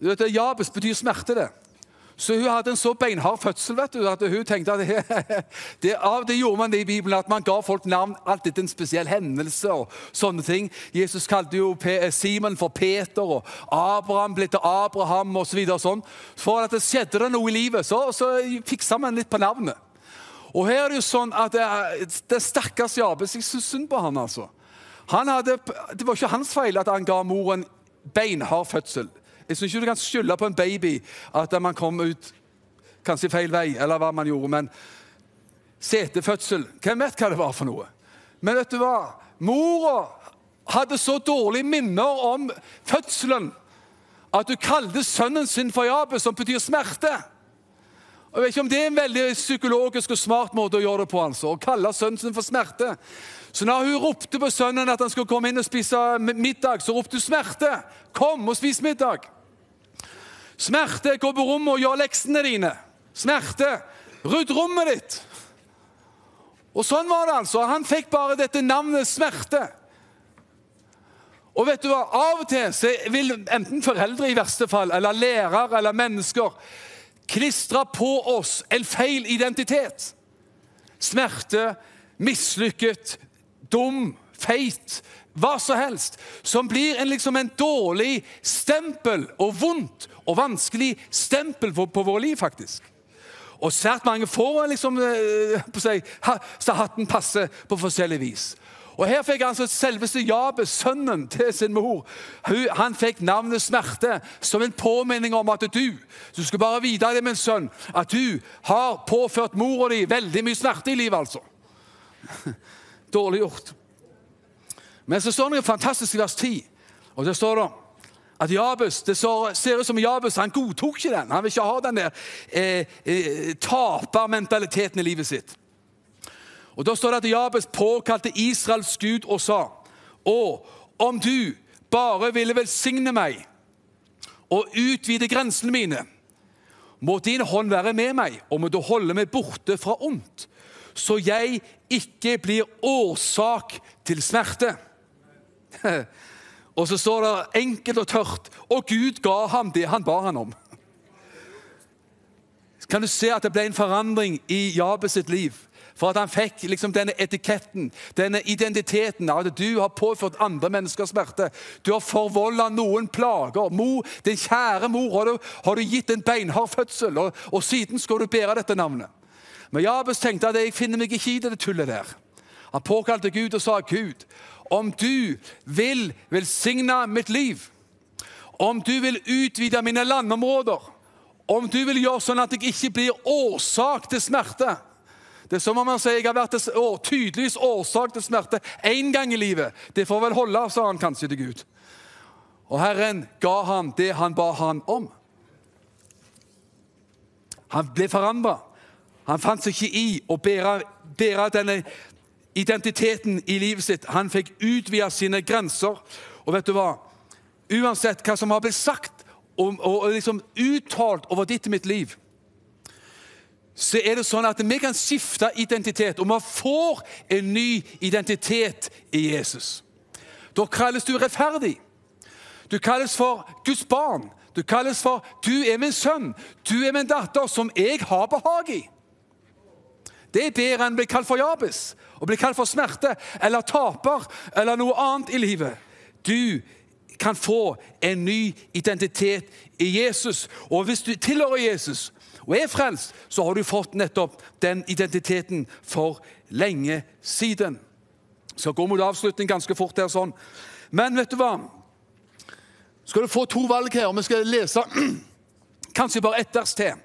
Du vet, Jabes betyr smerte. det. Så hun hadde en så beinhard fødsel vet du, at hun tenkte at *laughs* det, av det gjorde man det i Bibelen, at man ga folk navn alltid til en spesiell hendelse. og sånne ting. Jesus kalte jo Simon for Peter, og Abraham ble til Abraham osv. Så sånn. For at det skjedde det noe i livet, så, så fiksa man litt på navnet. Og her er det jo sånn at det, det stakkars Jabes Jeg syns synd på han, altså. Hadde, det var ikke hans feil at han ga moren beinhard fødsel. Jeg syns ikke du kan skylde på en baby at man kom ut kanskje feil vei, eller hva man gjorde. Men setefødsel Hvem vet hva det var for noe? Men vet du hva? Mora hadde så dårlige minner om fødselen at hun kalte sønnen sin for Jabes, som betyr smerte. Jeg vet ikke om det er en veldig psykologisk og smart måte å gjøre det på. altså, Å kalle sønnen sin for smerte. Så når hun ropte på sønnen at han skulle komme inn og spise middag, så ropte hun smerte. Kom og spis middag. Smerte, gå på rommet og gjør leksene dine. Smerte, rydd rommet ditt. Og sånn var det altså. Han fikk bare dette navnet smerte. Og vet du hva? Av og til så vil enten foreldre i verste fall, eller lærere eller mennesker klistre på oss en feil identitet. Smerte, mislykket, dum, feit, hva som helst. Som blir en, liksom en dårlig stempel, og vondt og vanskelig stempel på, på våre liv, faktisk. Og svært mange får liksom, eh, på seg, hatten passer på forskjellig vis. Og Her fikk altså selveste Jabes, sønnen til sin mor, han fikk navnet Smerte som en påminning om at du Du skal bare vite det, min sønn, at du har påført mora di veldig mye smerte i livet, altså. *laughs* Dårlig gjort. Men så står det noe fantastisk i vers 10, og der står det at Jabes, Det så- ser ut som Jabes han godtok ikke den. Han vil ikke ha den der eh, eh, tapermentaliteten i livet sitt. Og Da står det at Jabes påkalte Israels Gud og sa Å, om du bare ville velsigne meg og utvide grensene mine, må din hånd være med meg, og må du holde meg borte fra ondt, så jeg ikke blir årsak til smerte. *laughs* Og så står det enkelt og tørt Og Gud ga ham det han ba han om. Kan du se at det ble en forandring i Jabes sitt liv? For at han fikk liksom denne etiketten, denne identiteten av at du har påført andre mennesker smerte. Du har forvolda noen plager. Mor, din kjære mor har du, har du gitt en beinhard fødsel, og, og siden skal du bære dette navnet. Men Jabes tenkte at jeg finner meg ikke i det tullet der. Han påkalte Gud og sa, Gud, om du vil velsigne mitt liv, om du vil utvide mine landområder, om du vil gjøre sånn at jeg ikke blir årsak til smerte Det er som om han sier jeg har vært et å, tydeligvis årsak til smerte én gang i livet. Det får vel holde, sa han kanskje til Gud. Og Herren ga han det han ba han om. Han ble forandra. Han fant seg ikke i å bære, bære denne identiteten i livet sitt. Han fikk utvida sine grenser. Og vet du hva? Uansett hva som har blitt sagt og, og, og liksom uttalt over ditt og mitt liv, så er det sånn at vi kan skifte identitet, og vi får en ny identitet i Jesus. Da kalles du rettferdig. Du kalles for Guds barn. Du kalles for 'Du er min sønn, du er min datter, som jeg har behag i'. Det er bedre enn å bli kalt for Jabes, å bli kalt for smerte eller taper eller noe annet i livet. Du kan få en ny identitet i Jesus. Og hvis du tilhører Jesus og er frelst, så har du fått nettopp den identiteten for lenge siden. Jeg skal gå mot avslutning ganske fort her sånn. Men vet du hva? Skal du få to valg her, og vi skal lese *clears throat* kanskje bare ett vers til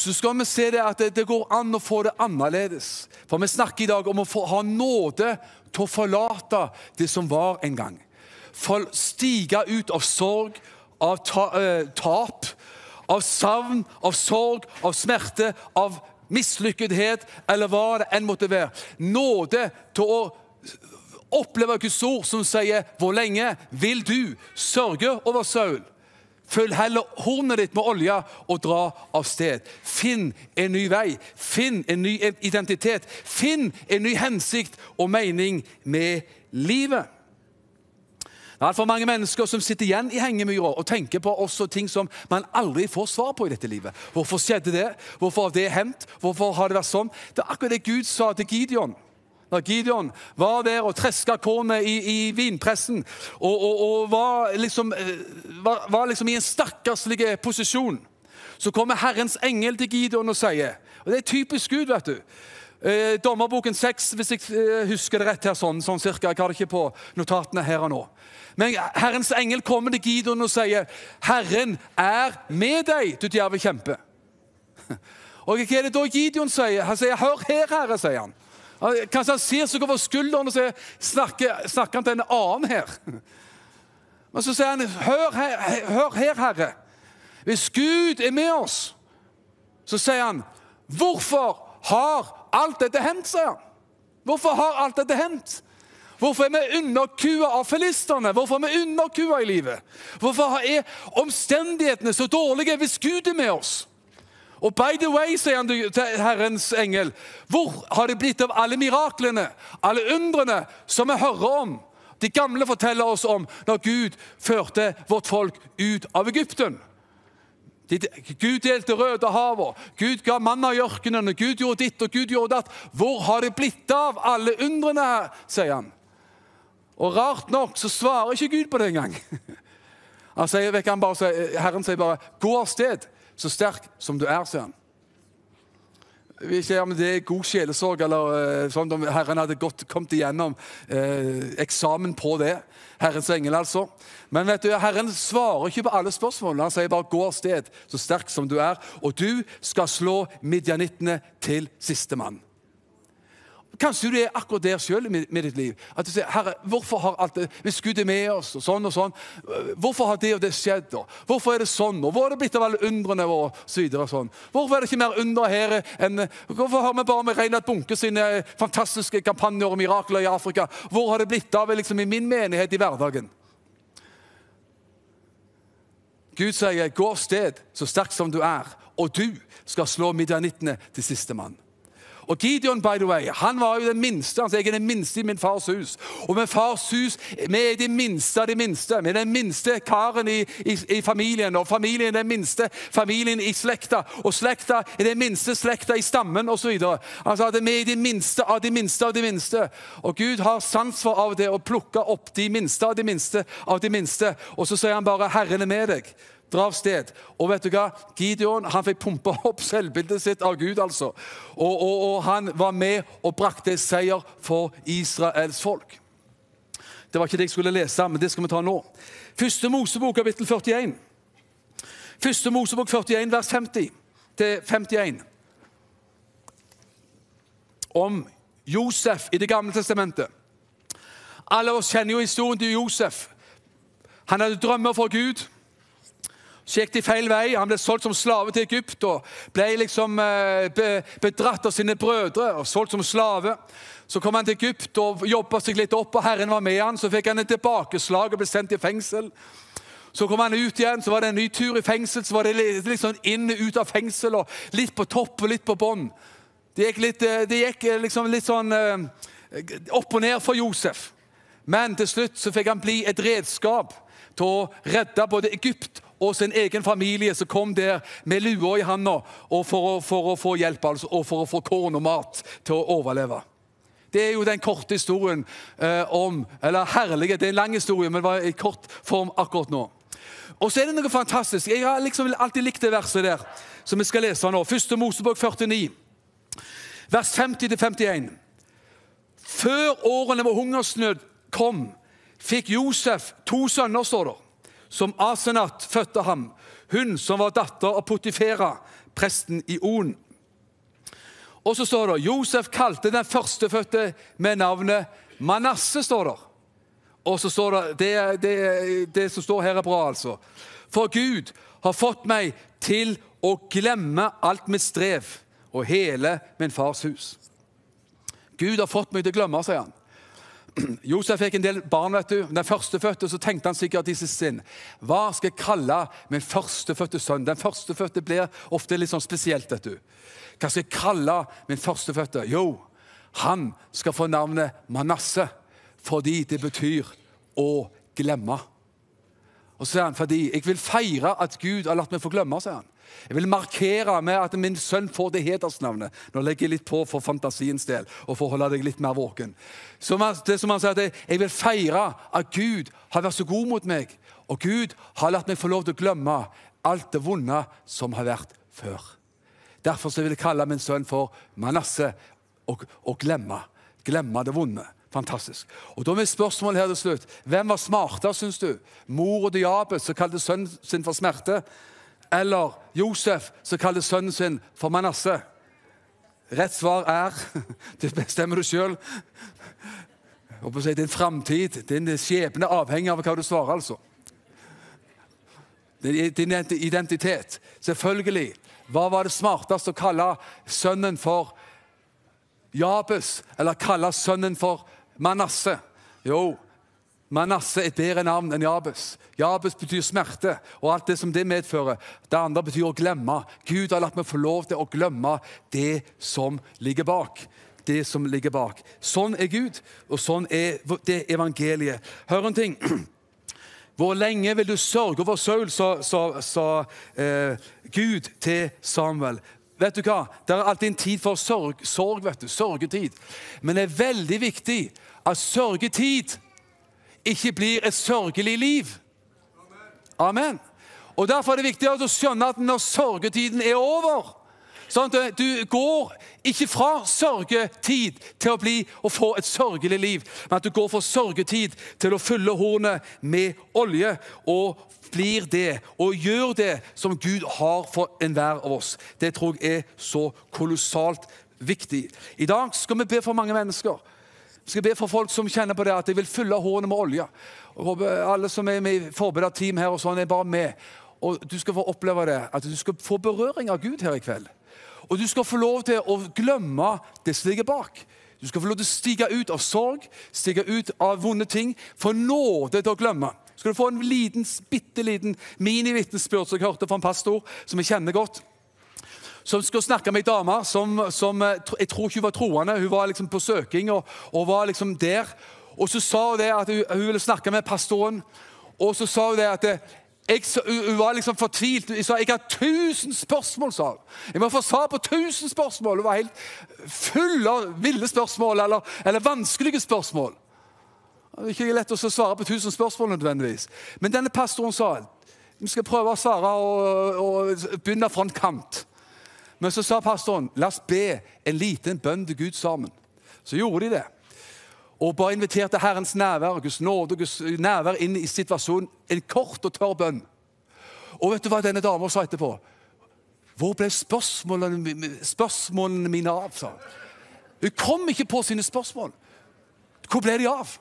så skal vi se det at det, går an å få det annerledes. For vi snakker i dag om å få, ha nåde til å forlate det som var en gang. For stige ut av sorg, av ta, eh, tap, av savn, av sorg, av smerte, av mislykkethet, eller hva det enn måtte være. Nåde til å oppleve Guds ord som sier 'Hvor lenge vil du sørge over Saul?' Følg heller hornet ditt med olje og dra av sted. Finn en ny vei. Finn en ny identitet. Finn en ny hensikt og mening med livet. Det er altfor mange mennesker som sitter igjen i hengemyra og tenker på også ting som man aldri får svar på i dette livet. Hvorfor skjedde det? Hvorfor har det hendt? Hvorfor har det vært sånn? Det er akkurat det Gud sa til Gideon. Da Gideon var der og treska kornet i, i vinpressen og, og, og var, liksom, eh, var, var liksom i en stakkarslig posisjon, så kommer Herrens engel til Gideon og sier og Det er typisk Gud, vet du. Eh, Dommerboken 6, hvis jeg eh, husker det rett her, sånn, sånn cirka. Jeg har det ikke på notatene her og nå. Men Herrens engel kommer til Gideon og sier, 'Herren er med deg, du djerve kjempe'. *laughs* Og Hva er det da Gideon sier? Han sier, 'Hør her, Herre', sier han. Kanskje han ser seg over skulderen og sier, snakker, snakker han til en annen her. *laughs* Men så sier han, 'Hør her, hør her, Herre'. Hvis Gud er med oss, så sier han, 'Hvorfor har alt dette hendt?' sier han. Hvorfor har alt dette hendt? Hvorfor er vi underkua av filistene? Hvorfor er vi underkua i livet? Hvorfor er omstendighetene så dårlige hvis Gud er med oss? Og by the way, sier han til Herrens engel, hvor har det blitt av alle miraklene, alle undrene som vi hører om? De gamle forteller oss om når Gud førte vårt folk ut av Egypten. Gud delte røde haver, Gud ga manna i ørkenene, Gud gjorde ditt og Gud gjorde datt. Hvor har det blitt av alle undrene her, sier han. Og rart nok så svarer ikke Gud på det engang. *laughs* Han sier, han bare Herren sier bare 'gå av sted, så sterk som du er', sier han. Ikke om det er god sjelesorg, eller uh, som om Herren hadde gått, kommet igjennom uh, eksamen på det. Herrens engel, altså. Men vet du, Herren svarer ikke på alle spørsmålene. Han sier bare 'gå av sted, så sterk som du er', og du skal slå midjanittene til sistemann. Kanskje du er akkurat der sjøl med, ditt liv. At du sier, Herre, hvorfor har alt det, Hvis Gud er med oss, og sånn og sånn, hvorfor har det og det skjedd? Og hvorfor er det sånn? Og hvor er det blitt av alle undrene våre? Så videre, sånn. Hvorfor er det ikke mer under her enn Hvorfor har vi bare med Reinhard Bunke sine fantastiske kampanjer og mirakler i Afrika? Hvor har det blitt av liksom, i min menighet i hverdagen? Gud sier, 'Gå av sted, så sterk som du er', og du skal slå midjanittene til sistemann. Og Gideon by the way, han var jo den minste. Han sier, jeg er den minste i min fars hus. Og med fars hus, vi er de minste av de minste. Vi er den minste karen i, i, i familien, og familien er den minste familien i slekta. Og slekta er den minste slekta i stammen osv. Altså at vi er de minste av de minste av de minste. Og Gud har sans for av det å plukke opp de minste av de minste av de minste. Og så sier han bare 'Herren er med deg' dra av sted. Og vet du hva? Gideon han fikk pumpa opp selvbildet sitt av Gud. altså. Og, og, og han var med og brakte seier for Israels folk. Det var ikke det jeg skulle lese, men det skal vi ta nå. Første Mosebok, kapittel 41. Første Mosebok 41, vers 50 til 51. Om Josef i Det gamle testamentet. Alle oss kjenner jo historien til Josef. Han hadde drømmer for Gud. Så gikk de feil vei. Han ble solgt som slave til Egypt og ble liksom eh, bedratt av sine brødre og solgt som slave. Så kom han til Egypt og jobba seg litt opp, og Herren var med han. Så fikk han et tilbakeslag og ble sendt i fengsel. Så kom han ut igjen, så var det en ny tur i fengsel. Så var det sånn inn og ut av fengsel, og litt på topp og litt på bånn. Det gikk, litt, eh, det gikk eh, liksom litt sånn opp og ned for Josef. Men til slutt så fikk han bli et redskap til å redde både Egypt og sin egen familie som kom der med lua i handa for, for å få hjelp altså, og for å få korn og mat til å overleve. Det er jo den korte historien eh, om Eller herlige, det er en lang historie, men det var i kort form akkurat nå. Og så er det noe fantastisk. Jeg har liksom alltid likt det verset der, som vi skal lese nå. Første Mosebok 49, vers 50-51. Før årene hvor hungersnød kom, fikk Josef to sønner, står det, som Asenat fødte ham, hun som var datter av Potifera, presten i On. Og så står det Josef kalte den førstefødte med navnet Manasse. står det. Og så står det det, det, det som står her, er bra, altså. For Gud har fått meg til å glemme alt mitt strev og hele min fars hus. Gud har fått meg til å glemme, sier han. *clears throat* Josef fikk en del barn. vet du. Den førstefødte så tenkte han sikkert i sitt sinn Hva skal jeg kalle min førstefødte sønn? Den førstefødte blir ofte litt sånn spesielt. vet du. Hva skal jeg kalle min førstefødte? Jo, han skal få navnet Manasse, fordi det betyr å glemme. Og så sier han, fordi jeg vil feire at Gud har latt meg få glemme, sier han. Jeg vil markere med at min sønn får det hedersnavnet. Nå legger jeg litt på for fantasiens del og for å holde deg litt mer våken. Som han, det som han sier, at jeg, vil feire at Gud har vært så god mot meg, og Gud har latt meg få lov til å glemme alt det vonde som har vært før. Derfor vil jeg kalle min sønn for Manasseh og, og glemme. Glemme det vonde. Fantastisk. Og Da er mitt spørsmål her til slutt. Hvem var smartere, syns du? Mor og Diabes, som kalte sønnen sin for smerte? Eller Josef, som kaller sønnen sin for Manasseh? Rett svar er *laughs* Det bestemmer du sjøl. Din framtid, din skjebne, avhenger av hva du svarer, altså. Din identitet. Selvfølgelig. Hva var det smarteste å kalle sønnen for Jabes, eller kalle sønnen for Manasseh? Jo, Manasseh er et bedre navn enn Jabes. Jabes betyr smerte, og alt det som det medfører. Det andre betyr å glemme. Gud har latt meg få lov til å glemme det som ligger bak. Det som ligger bak. Sånn er Gud, og sånn er det evangeliet. Hør en ting. *clears throat* Hvor lenge vil du sørge over Saul, sa, eh, Gud til Samuel. Vet du hva? Det er alltid en tid for sorg, sorg vet du, sørgetid. Men det er veldig viktig at sørgetid ikke blir et sørgelig liv. Amen. Og Derfor er det viktig å skjønne at når sørgetiden er over Sånn at Du går ikke fra sørgetid til å bli og få et sørgelig liv, men at du går fra sørgetid til å fylle hornet med olje og blir det og gjør det som Gud har for enhver av oss. Det tror jeg er så kolossalt viktig. I dag skal vi be for mange mennesker. Vi skal be for folk som kjenner på det at de vil fylle hårene med olje. Jeg håper Alle som er med i forberedt team her, og sånn, er bare med. Og Du skal få oppleve det, at du skal få berøring av Gud her i kveld. Og du skal få lov til å glemme det som ligger bak. Du skal få lov til å stige ut av sorg, stige ut av vonde ting. Få nåde til å glemme. Skal du få en liten, bitte liten minivitnesbyrd som jeg hørte fra en pastor som jeg kjenner godt. Som skulle snakke med ei dame som, som, eh, jeg tror ikke var troende. Hun var liksom på søking og, og var liksom der. Og så sa hun det at hun, hun ville snakke med pastoren. Og så sa hun det at jeg, hun var liksom fortvilt. Hun sa jeg har tusen spørsmål. sa hun. Jeg må få svar på tusen spørsmål. Hun var helt full av ville spørsmål eller, eller vanskelige spørsmål. Det er ikke lett å svare på tusen spørsmål nødvendigvis. Men denne pastoren sa vi skal prøve å svare og, og begynne frontkant. Men så sa pastoren la oss be en liten bønn til Gud sammen. Så gjorde de det og bare inviterte Herrens nærvær Guds nåde Guds nærvær inn i situasjonen. En kort og tørr bønn. Og vet du hva denne dama sa etterpå? Hvor ble spørsmålene, spørsmålene mine av? sa Hun kom ikke på sine spørsmål. Hvor ble de av?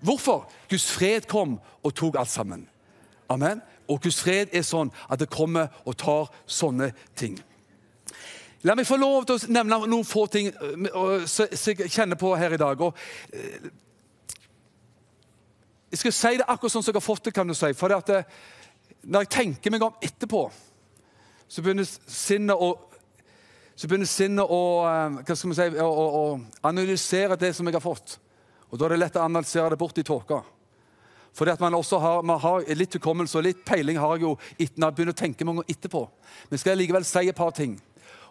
Hvorfor? Guds fred kom og tok alt sammen. Amen. Og Guds fred er sånn at det kommer og tar sånne ting. La meg få lov til å nevne noen få ting som jeg kjenner på her i dag. Øh, jeg skal si det akkurat sånn som jeg har fått det. kan du si. For det det, når jeg tenker meg om etterpå, så begynner sinnet å så begynner sinnet å, si, å, å analysere det som jeg har fått. Og Da er det lett å analysere det bort i tåka. Fordi at man også har, man har litt hukommelse og litt peiling har jeg jo når jeg begynner å tenke meg om etterpå. Men skal jeg likevel si et par ting.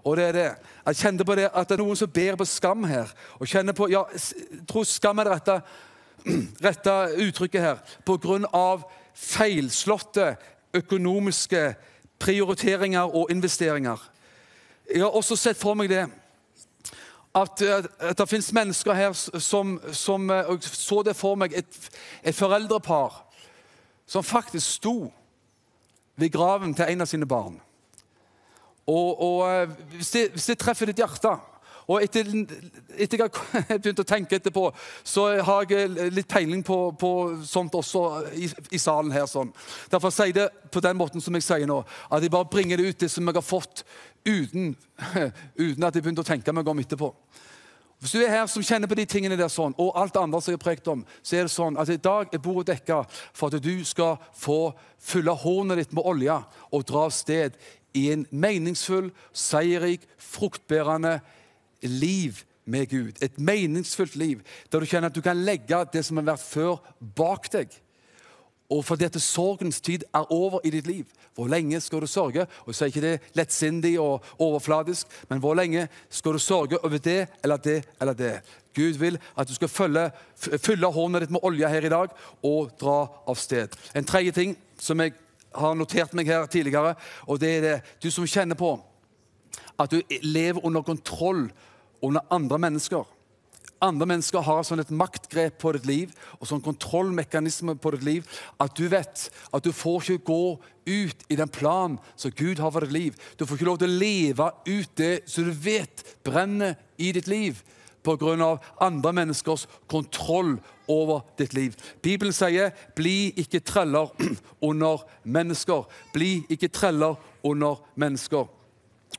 Og det er det. Jeg kjente på det at det er noen som ber på skam her. Og kjenner på, ja, tror skam er det rette, *clears throat* rette uttrykket her. På grunn av feilslåtte økonomiske prioriteringer og investeringer. Jeg har også sett for meg det at, at det finnes mennesker her som, som så det for meg et, et foreldrepar som faktisk sto ved graven til en av sine barn. Og, og eh, hvis, det, hvis, det, treffer ditt hjerte og etter, etter jeg har *laughs* begynt å tenke etterpå, så har jeg litt peiling på, på sånt også i, i, salen her. sånn. Derfor sier jeg det på den måten som jeg sier nå. At jeg bare bringer det ut, det som jeg har fått, uten, *laughs* uten at jeg begynte å tenke meg om etterpå. Hvis du er her som kjenner på de tingene der sånn, og alt det andre som jeg har prekt om, så er det sånn at i dag er bordet dekka for at du skal få fylle hornet ditt med olje og dra av sted i en meningsfull, seierrik, fruktbærende liv med Gud. Et meningsfullt liv der du kjenner at du kan legge det som har vært før, bak deg. Og fordi at sorgens tid er over i ditt liv. Hvor lenge skal du sørge? Og så er ikke det lettsindig og overfladisk, men hvor lenge skal du sørge over det eller det eller det? Gud vil at du skal følge, fylle hånda ditt med olje her i dag og dra av sted. En tredje ting som jeg har notert meg her tidligere, og det er det du som kjenner på at du lever under kontroll under andre mennesker. Andre mennesker har sånn et maktgrep på ditt liv og sånn kontrollmekanisme på ditt liv at du vet at du får ikke gå ut i den planen som Gud har for ditt liv. Du får ikke lov til å leve ut det som du vet brenner i ditt liv pga. andre menneskers kontroll over ditt liv. Bibelen sier 'bli ikke treller *clears throat* under mennesker'. Bli ikke treller under mennesker.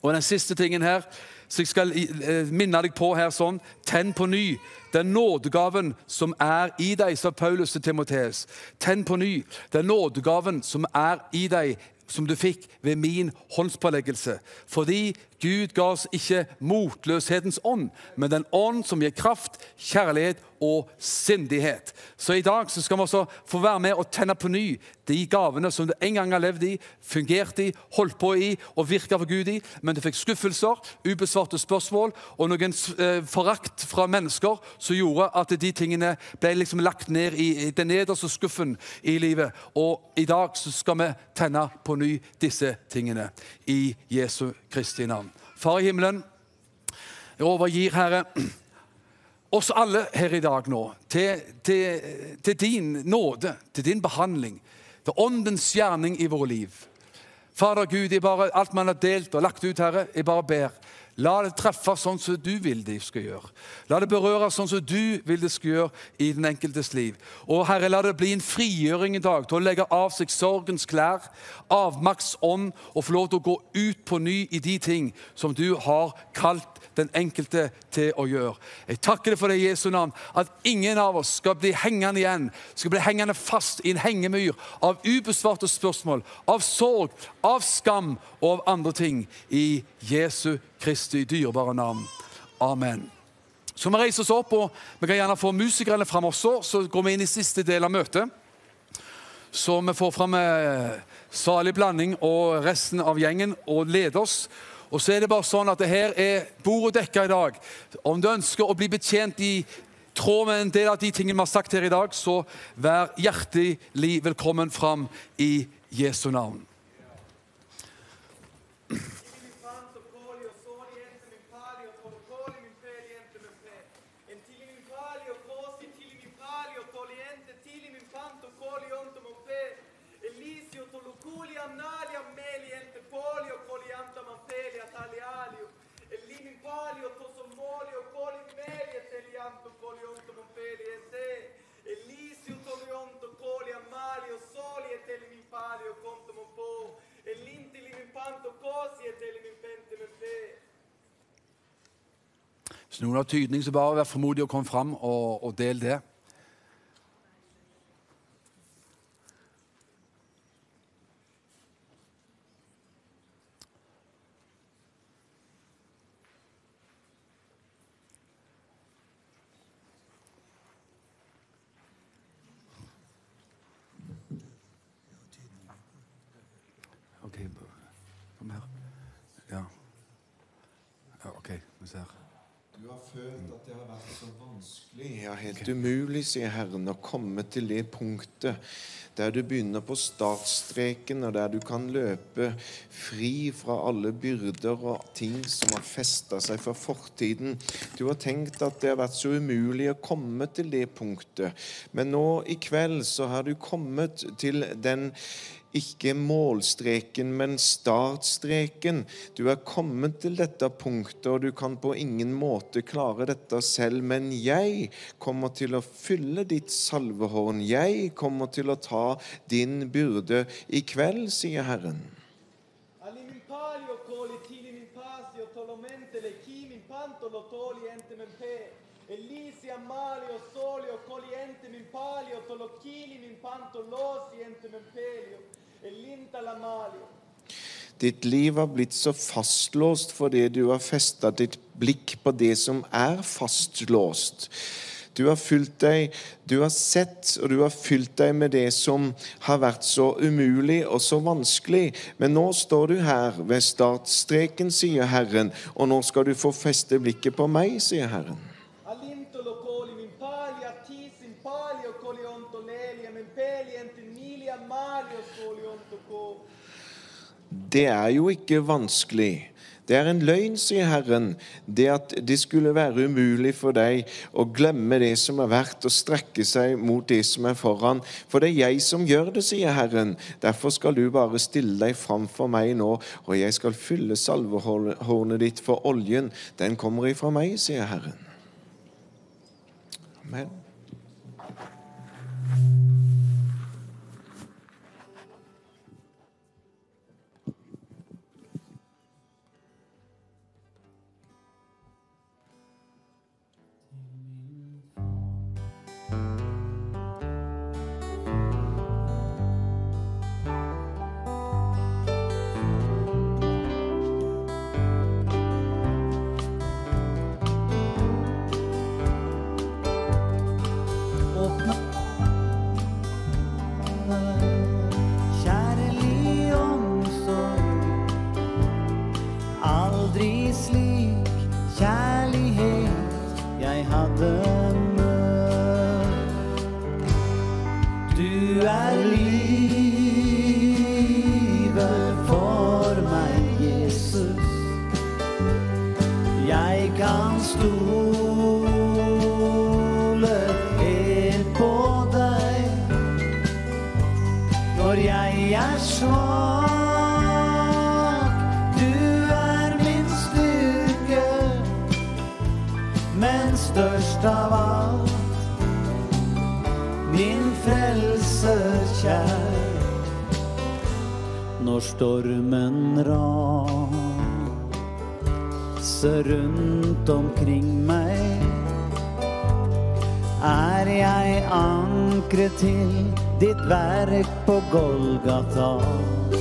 Og den siste tingen her, så jeg skal eh, minne deg på her sånn, tenn på ny den nådegaven som er i deg, sa Paulus til Timoteus. Tenn på ny den nådegaven som er i deg, som du fikk ved min håndspåleggelse. Fordi Gud ga oss ikke motløshetens ånd, men den ånd som gir kraft, kjærlighet og sindighet. Så i dag så skal vi også få være med og tenne på ny de gavene som du en gang har levd i, fungert i, holdt på i og virka for Gud i, men du fikk skuffelser, ubesvarte spørsmål og noen eh, forakt fra mennesker som gjorde at de tingene ble liksom lagt ned i, den nederste skuffen i livet. Og i dag så skal vi tenne på ny disse tingene i Jesu Kristi navn. Far i himmelen, jeg overgir, Herre, oss alle her i dag nå til, til, til din nåde, til din behandling, til åndens gjerning i våre liv. Fader Gud, jeg bare, alt man har delt og lagt ut, Herre, jeg bare ber. La det treffe sånn som du vil de skal gjøre. La det berøre sånn som du vil det skal gjøre i den enkeltes liv. Og Herre, la det bli en frigjøring i dag til å legge av seg sorgens klær, avmaktsånd, og få lov til å gå ut på ny i de ting som du har kalt den enkelte til å gjøre. Jeg takker deg for det i Jesu navn, at ingen av oss skal bli hengende igjen, skal bli hengende fast i en hengemyr av ubesvarte spørsmål, av sorg, av skam og av andre ting. I Jesu Kristi dyrebare navn. Amen. Så vi reiser oss opp, og vi kan gjerne få musikerne fram også. Så går vi inn i siste del av møtet. Så vi får fram eh, salig blanding og resten av gjengen og leder oss. Og så er det bare sånn at det her er bordet dekka i dag. Om du ønsker å bli betjent i tråd med en del av de tingene vi har sagt her i dag, så vær hjertelig velkommen fram i Jesu navn. Hvis noen har tydning, så bare vær formodig og kom fram og, og del det. OK, kom her. Ja. ja OK, vi ser. Du har følt at det har vært så vanskelig, ja, helt umulig, sier Herren, å komme til det punktet der du begynner på startstreken, og der du kan løpe fri fra alle byrder og ting som har festa seg fra fortiden. Du har tenkt at det har vært så umulig å komme til det punktet, men nå i kveld så har du kommet til den ikke målstreken, men startstreken. Du er kommet til dette punktet, og du kan på ingen måte klare dette selv. Men jeg kommer til å fylle ditt salvehorn. Jeg kommer til å ta din byrde i kveld, sier Herren. Ali min palio coli tili min pasio tolomente le chi min panto toli ente men pe Elisi amalio solio coliente min palio tolo chili min panto losi ente men pelio Ditt liv har blitt så fastlåst fordi du har festa ditt blikk på det som er fastlåst. Du har fylt deg, du har sett og du har fylt deg med det som har vært så umulig og så vanskelig. Men nå står du her ved startstreken, sier Herren, og nå skal du få feste blikket på meg, sier Herren. Det er jo ikke vanskelig. Det er en løgn, sier Herren, det at det skulle være umulig for deg å glemme det som er verdt, og strekke seg mot det som er foran. For det er jeg som gjør det, sier Herren. Derfor skal du bare stille deg fram for meg nå, og jeg skal fylle salvehornet ditt for oljen. Den kommer ifra meg, sier Herren. Amen. po Golgata.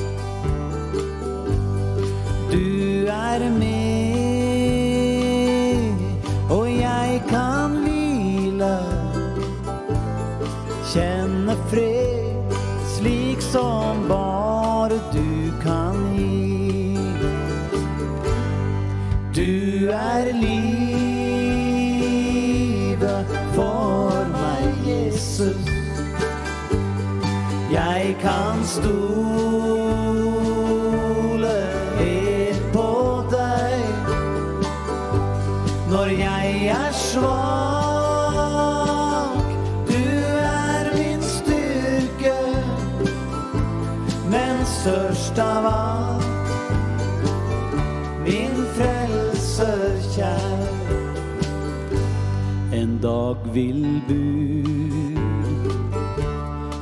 Dag vil bud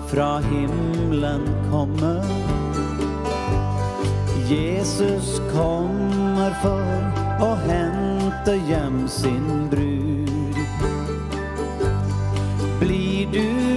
fra himmelen komme. Jesus kommer for å hente hjem sin brud. Blir du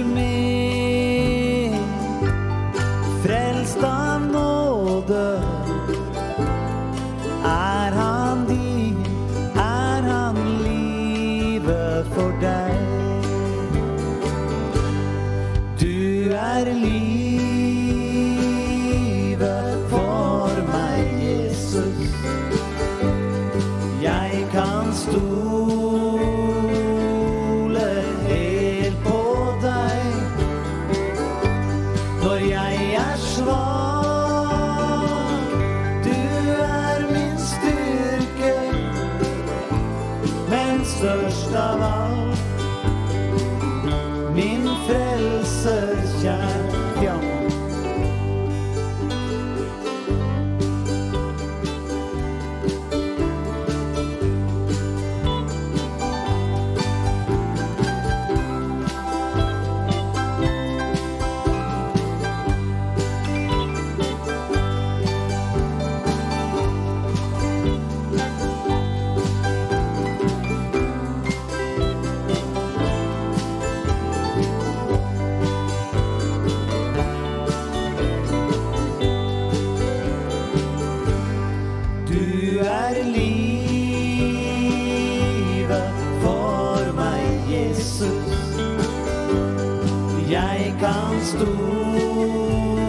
Jeg kan stå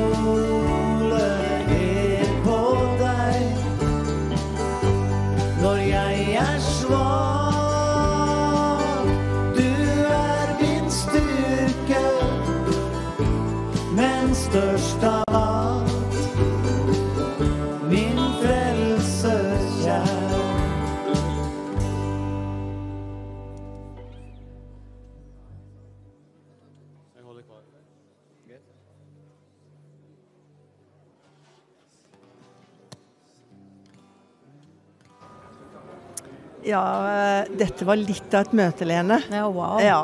Ja, eh, dette var litt av et møte, Lene. Ja, wow. Ja.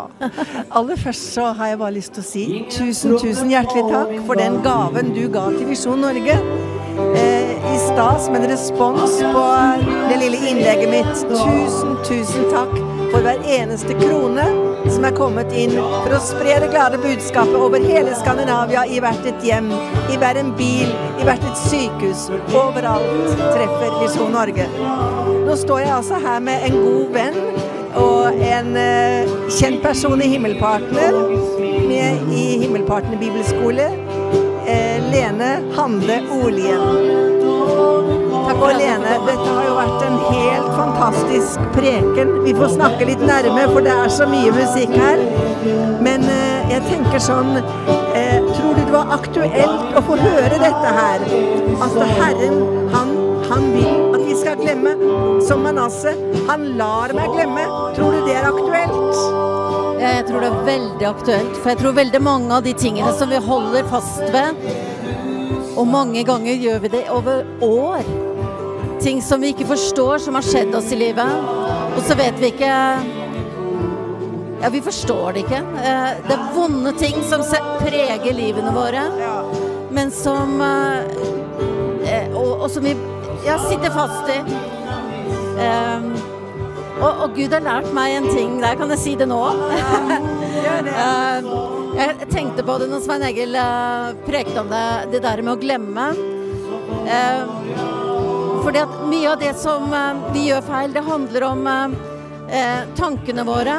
Aller først så har jeg bare lyst til å si tusen, tusen hjertelig takk for den gaven du ga til Visjon Norge. Eh, I stad som en respons på det lille innlegget mitt. Tusen, tusen takk for hver eneste krone som er kommet inn for å spre det glade budskapet over hele Skandinavia, i hvert et hjem, i hver en bil, i hvert et sykehus. Overalt treffer Visjon Norge. Nå står jeg altså her med en god venn og en uh, kjent person i Himmelpartner, med i Himmelpartner bibelskole, uh, Lene Hande Olien. Og Lene, dette har jo vært en helt fantastisk preken. Vi får snakke litt nærme, for det er så mye musikk her. Men eh, jeg tenker sånn eh, Tror du det var aktuelt å få høre dette her? At Herren, han, han vil at vi skal glemme. Som Manasseh. Han lar meg glemme. Tror du det er aktuelt? Ja, jeg tror det er veldig aktuelt. For jeg tror veldig mange av de tingene som vi holder fast ved, og mange ganger gjør vi det over år. Ting som vi ikke forstår, som har skjedd oss i livet. Og så vet vi ikke Ja, vi forstår det ikke. Eh, Det er vonde ting som preger livene våre, men som eh, eh, og, og som vi ja, sitter fast i. Um, og, og Gud har lært meg en ting der, kan jeg si det nå? *laughs* Jeg tenkte på det når Svein Egil prekte om det, det der med å glemme. Fordi at mye av det som eh, vi gjør feil, det handler om eh, eh, tankene våre.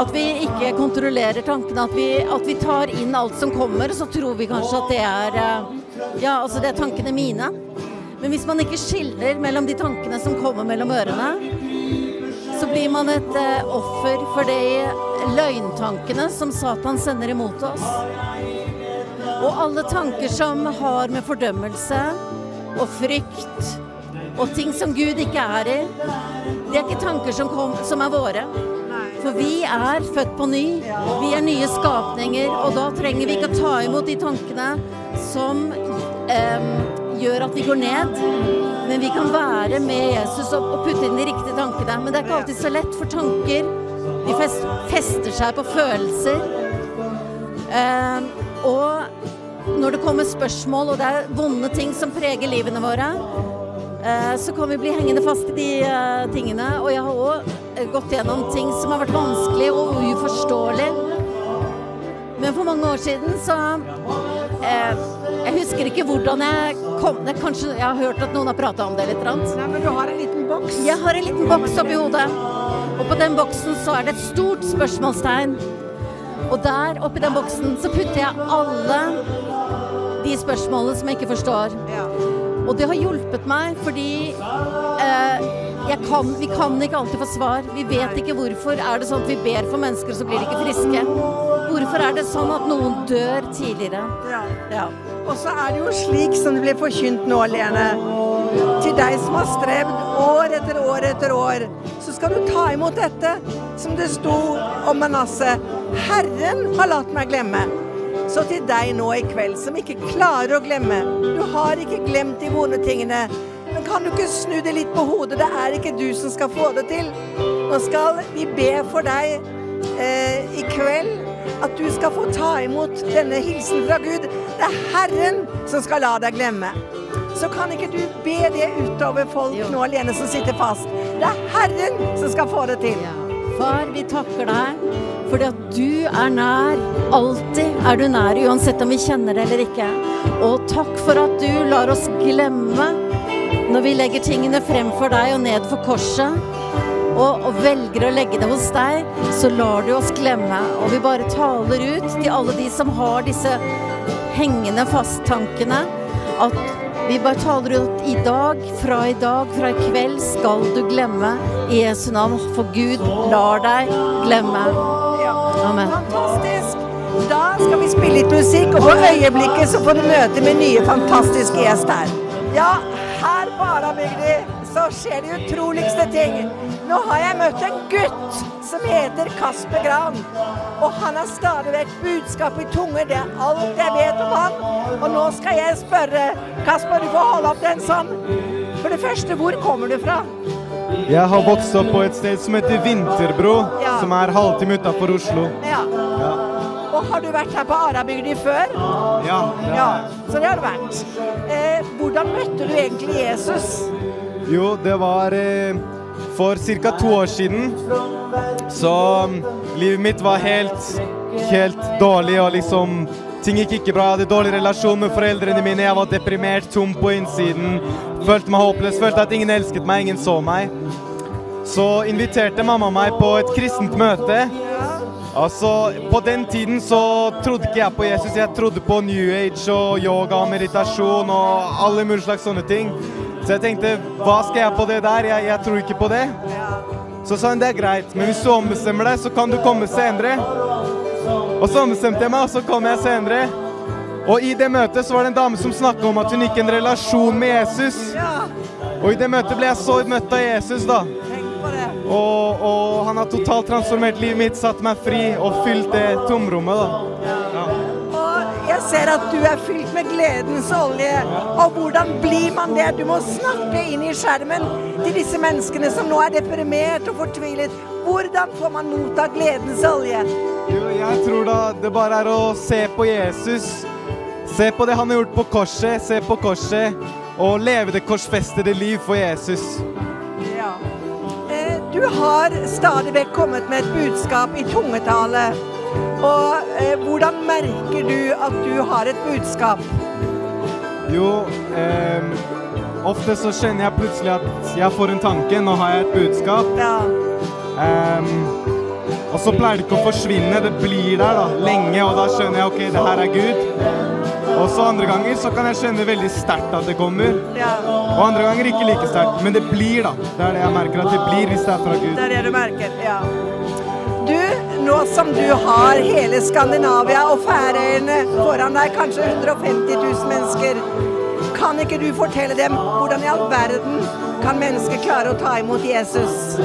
At vi ikke kontrollerer tankene, at vi, at vi tar inn alt som kommer, og så tror vi kanskje at det er eh, Ja, altså det er tankene mine. Men hvis man ikke skiller mellom de tankene som kommer mellom ørene, så blir man et eh, offer for de løgntankene som Satan sender imot oss. Og alle tanker som har med fordømmelse og frykt og ting som Gud ikke er i, det er ikke tanker som, kom, som er våre. For vi er født på ny. Vi er nye skapninger, og da trenger vi ikke å ta imot de tankene som eh, gjør at vi går ned. Men vi kan være med Jesus og, og putte inn de riktige tankene. Men det er ikke alltid så lett, for tanker de fest, fester seg på følelser. Eh, og når det kommer spørsmål, og det er vonde ting som preger livene våre, eh, så kan vi bli hengende fast i de eh, tingene. Og jeg har òg gått gjennom ting som har vært vanskelig og uforståelig. Men for mange år siden så eh, Jeg husker ikke hvordan jeg kom det, Kanskje jeg har hørt at noen har prata om det litt? Nei, men du har en liten boks. Jeg har en liten boks oppi hodet. Og på den boksen så er det et stort spørsmålstegn. Og der oppi den boksen så putter jeg alle de spørsmålene som jeg ikke forstår. Og det har hjulpet meg fordi eh, kan, vi kan ikke alltid få svar. Vi vet ikke hvorfor. Er det sånn at vi ber for mennesker, så blir de ikke friske? Hvorfor er det sånn at noen dør tidligere? Ja. Og så er det jo slik som det blir forkynt nå, Lene. Til deg som har strevd år etter år etter år, så skal du ta imot dette som det sto om Manasseh. Herren har latt meg glemme. Så til deg nå i kveld som ikke klarer å glemme. Du har ikke glemt de vonde tingene. Men kan du ikke snu det litt på hodet? Det er ikke du som skal få det til. Nå skal vi be for deg eh, i kveld at du skal få ta imot denne hilsen fra Gud. Det er Herren som skal la deg glemme. Så kan ikke du be det utover folk nå alene som sitter fast. Det er Herren som skal få det til. Far, vi takker deg fordi at du er nær. Alltid er du nær, uansett om vi kjenner det eller ikke. Og takk for at du lar oss glemme når vi legger tingene frem for deg og ned for korset. og, og velger å legge det hos deg, så lar du oss glemme. Og vi bare taler ut til alle de som har disse hengende fasttankene, at vi bare taler ut i dag, fra i dag, fra i kveld skal du glemme i Jesu navn, for Gud lar deg glemme. Amen. Fantastisk. Da skal vi spille litt musikk, og på øyeblikket så får du møte med nye fantastiske gjest her. Ja, her på Arabygdi så skjer de utroligste ting. Nå har jeg møtt en gutt som heter Kasper Gran. Og han har stadig vekk budskap i tunge. Det er alt jeg vet om han. Og nå skal jeg spørre Kasper, du får holde opp den sånn. For det første, hvor kommer du fra? Jeg har vokst opp på et sted som heter Vinterbro, Ja. som er halvtime utafor Oslo. Ja. Ja. Og har du vært her på Arabygdi før? Ja, det Ja, så det har du vært. Eh, hvordan møtte du egentlig Jesus? Jo, det var eh, for ca. to år siden. Så mm, livet mitt var helt, helt dårlig, og liksom Ting gikk ikke bra. Jeg hadde dårlig relasjon med foreldrene mine. Jeg var deprimert, tom på innsiden. Følte meg håpløs. Følte at ingen elsket meg, ingen så meg. Så inviterte mamma meg på et kristent møte. Altså, På den tiden så trodde ikke jeg på Jesus. Jeg trodde på New Age og yoga og meditasjon og alle mulige slags sånne ting. Så jeg tenkte, hva skal jeg på det der? Jeg, jeg tror ikke på det. Så sa hun det er greit, men hvis du ombestemmer deg, så kan du komme senere. Og så ombestemte jeg meg, og så kom jeg senere. Og i det møtet så var det en dame som snakka om at hun gikk i en relasjon med Jesus. Og i det møtet ble jeg så møtt av Jesus, da. Og, og han har totalt transformert livet mitt, satt meg fri og fylt det tomrommet, da. Jeg ser at du er fylt med gledens olje. Og hvordan blir man det? Du må snakke inn i skjermen til disse menneskene som nå er deprimert og fortvilet. Hvordan får man motta gledens olje? Jo, jeg tror da det bare er å se på Jesus. Se på det han har gjort på korset, se på korset, og leve det korsfestede liv for Jesus. Ja. Eh, Du har stadig vekk kommet med et budskap i tungetale. Og eh, hvordan merker du at du har et budskap? Jo, eh, ofte så kjenner jeg plutselig at jeg får en tanke, nå har jeg et budskap. Ehm, og så pleier det ikke å forsvinne, det blir der da, lenge, og da skjønner jeg, ok, det her er Gud. Og så andre ganger så kan jeg kjenne veldig sterkt at det kommer. Og andre ganger ikke like sterkt, men det blir da. Det er det jeg merker at det blir hvis det er fra Gud. Det er det du merker, ja. Du, nå som du har hele Skandinavia og Færøyene foran deg, kanskje 150 000 mennesker, kan ikke du fortelle dem hvordan i all verden kan mennesker klare å ta imot Jesus?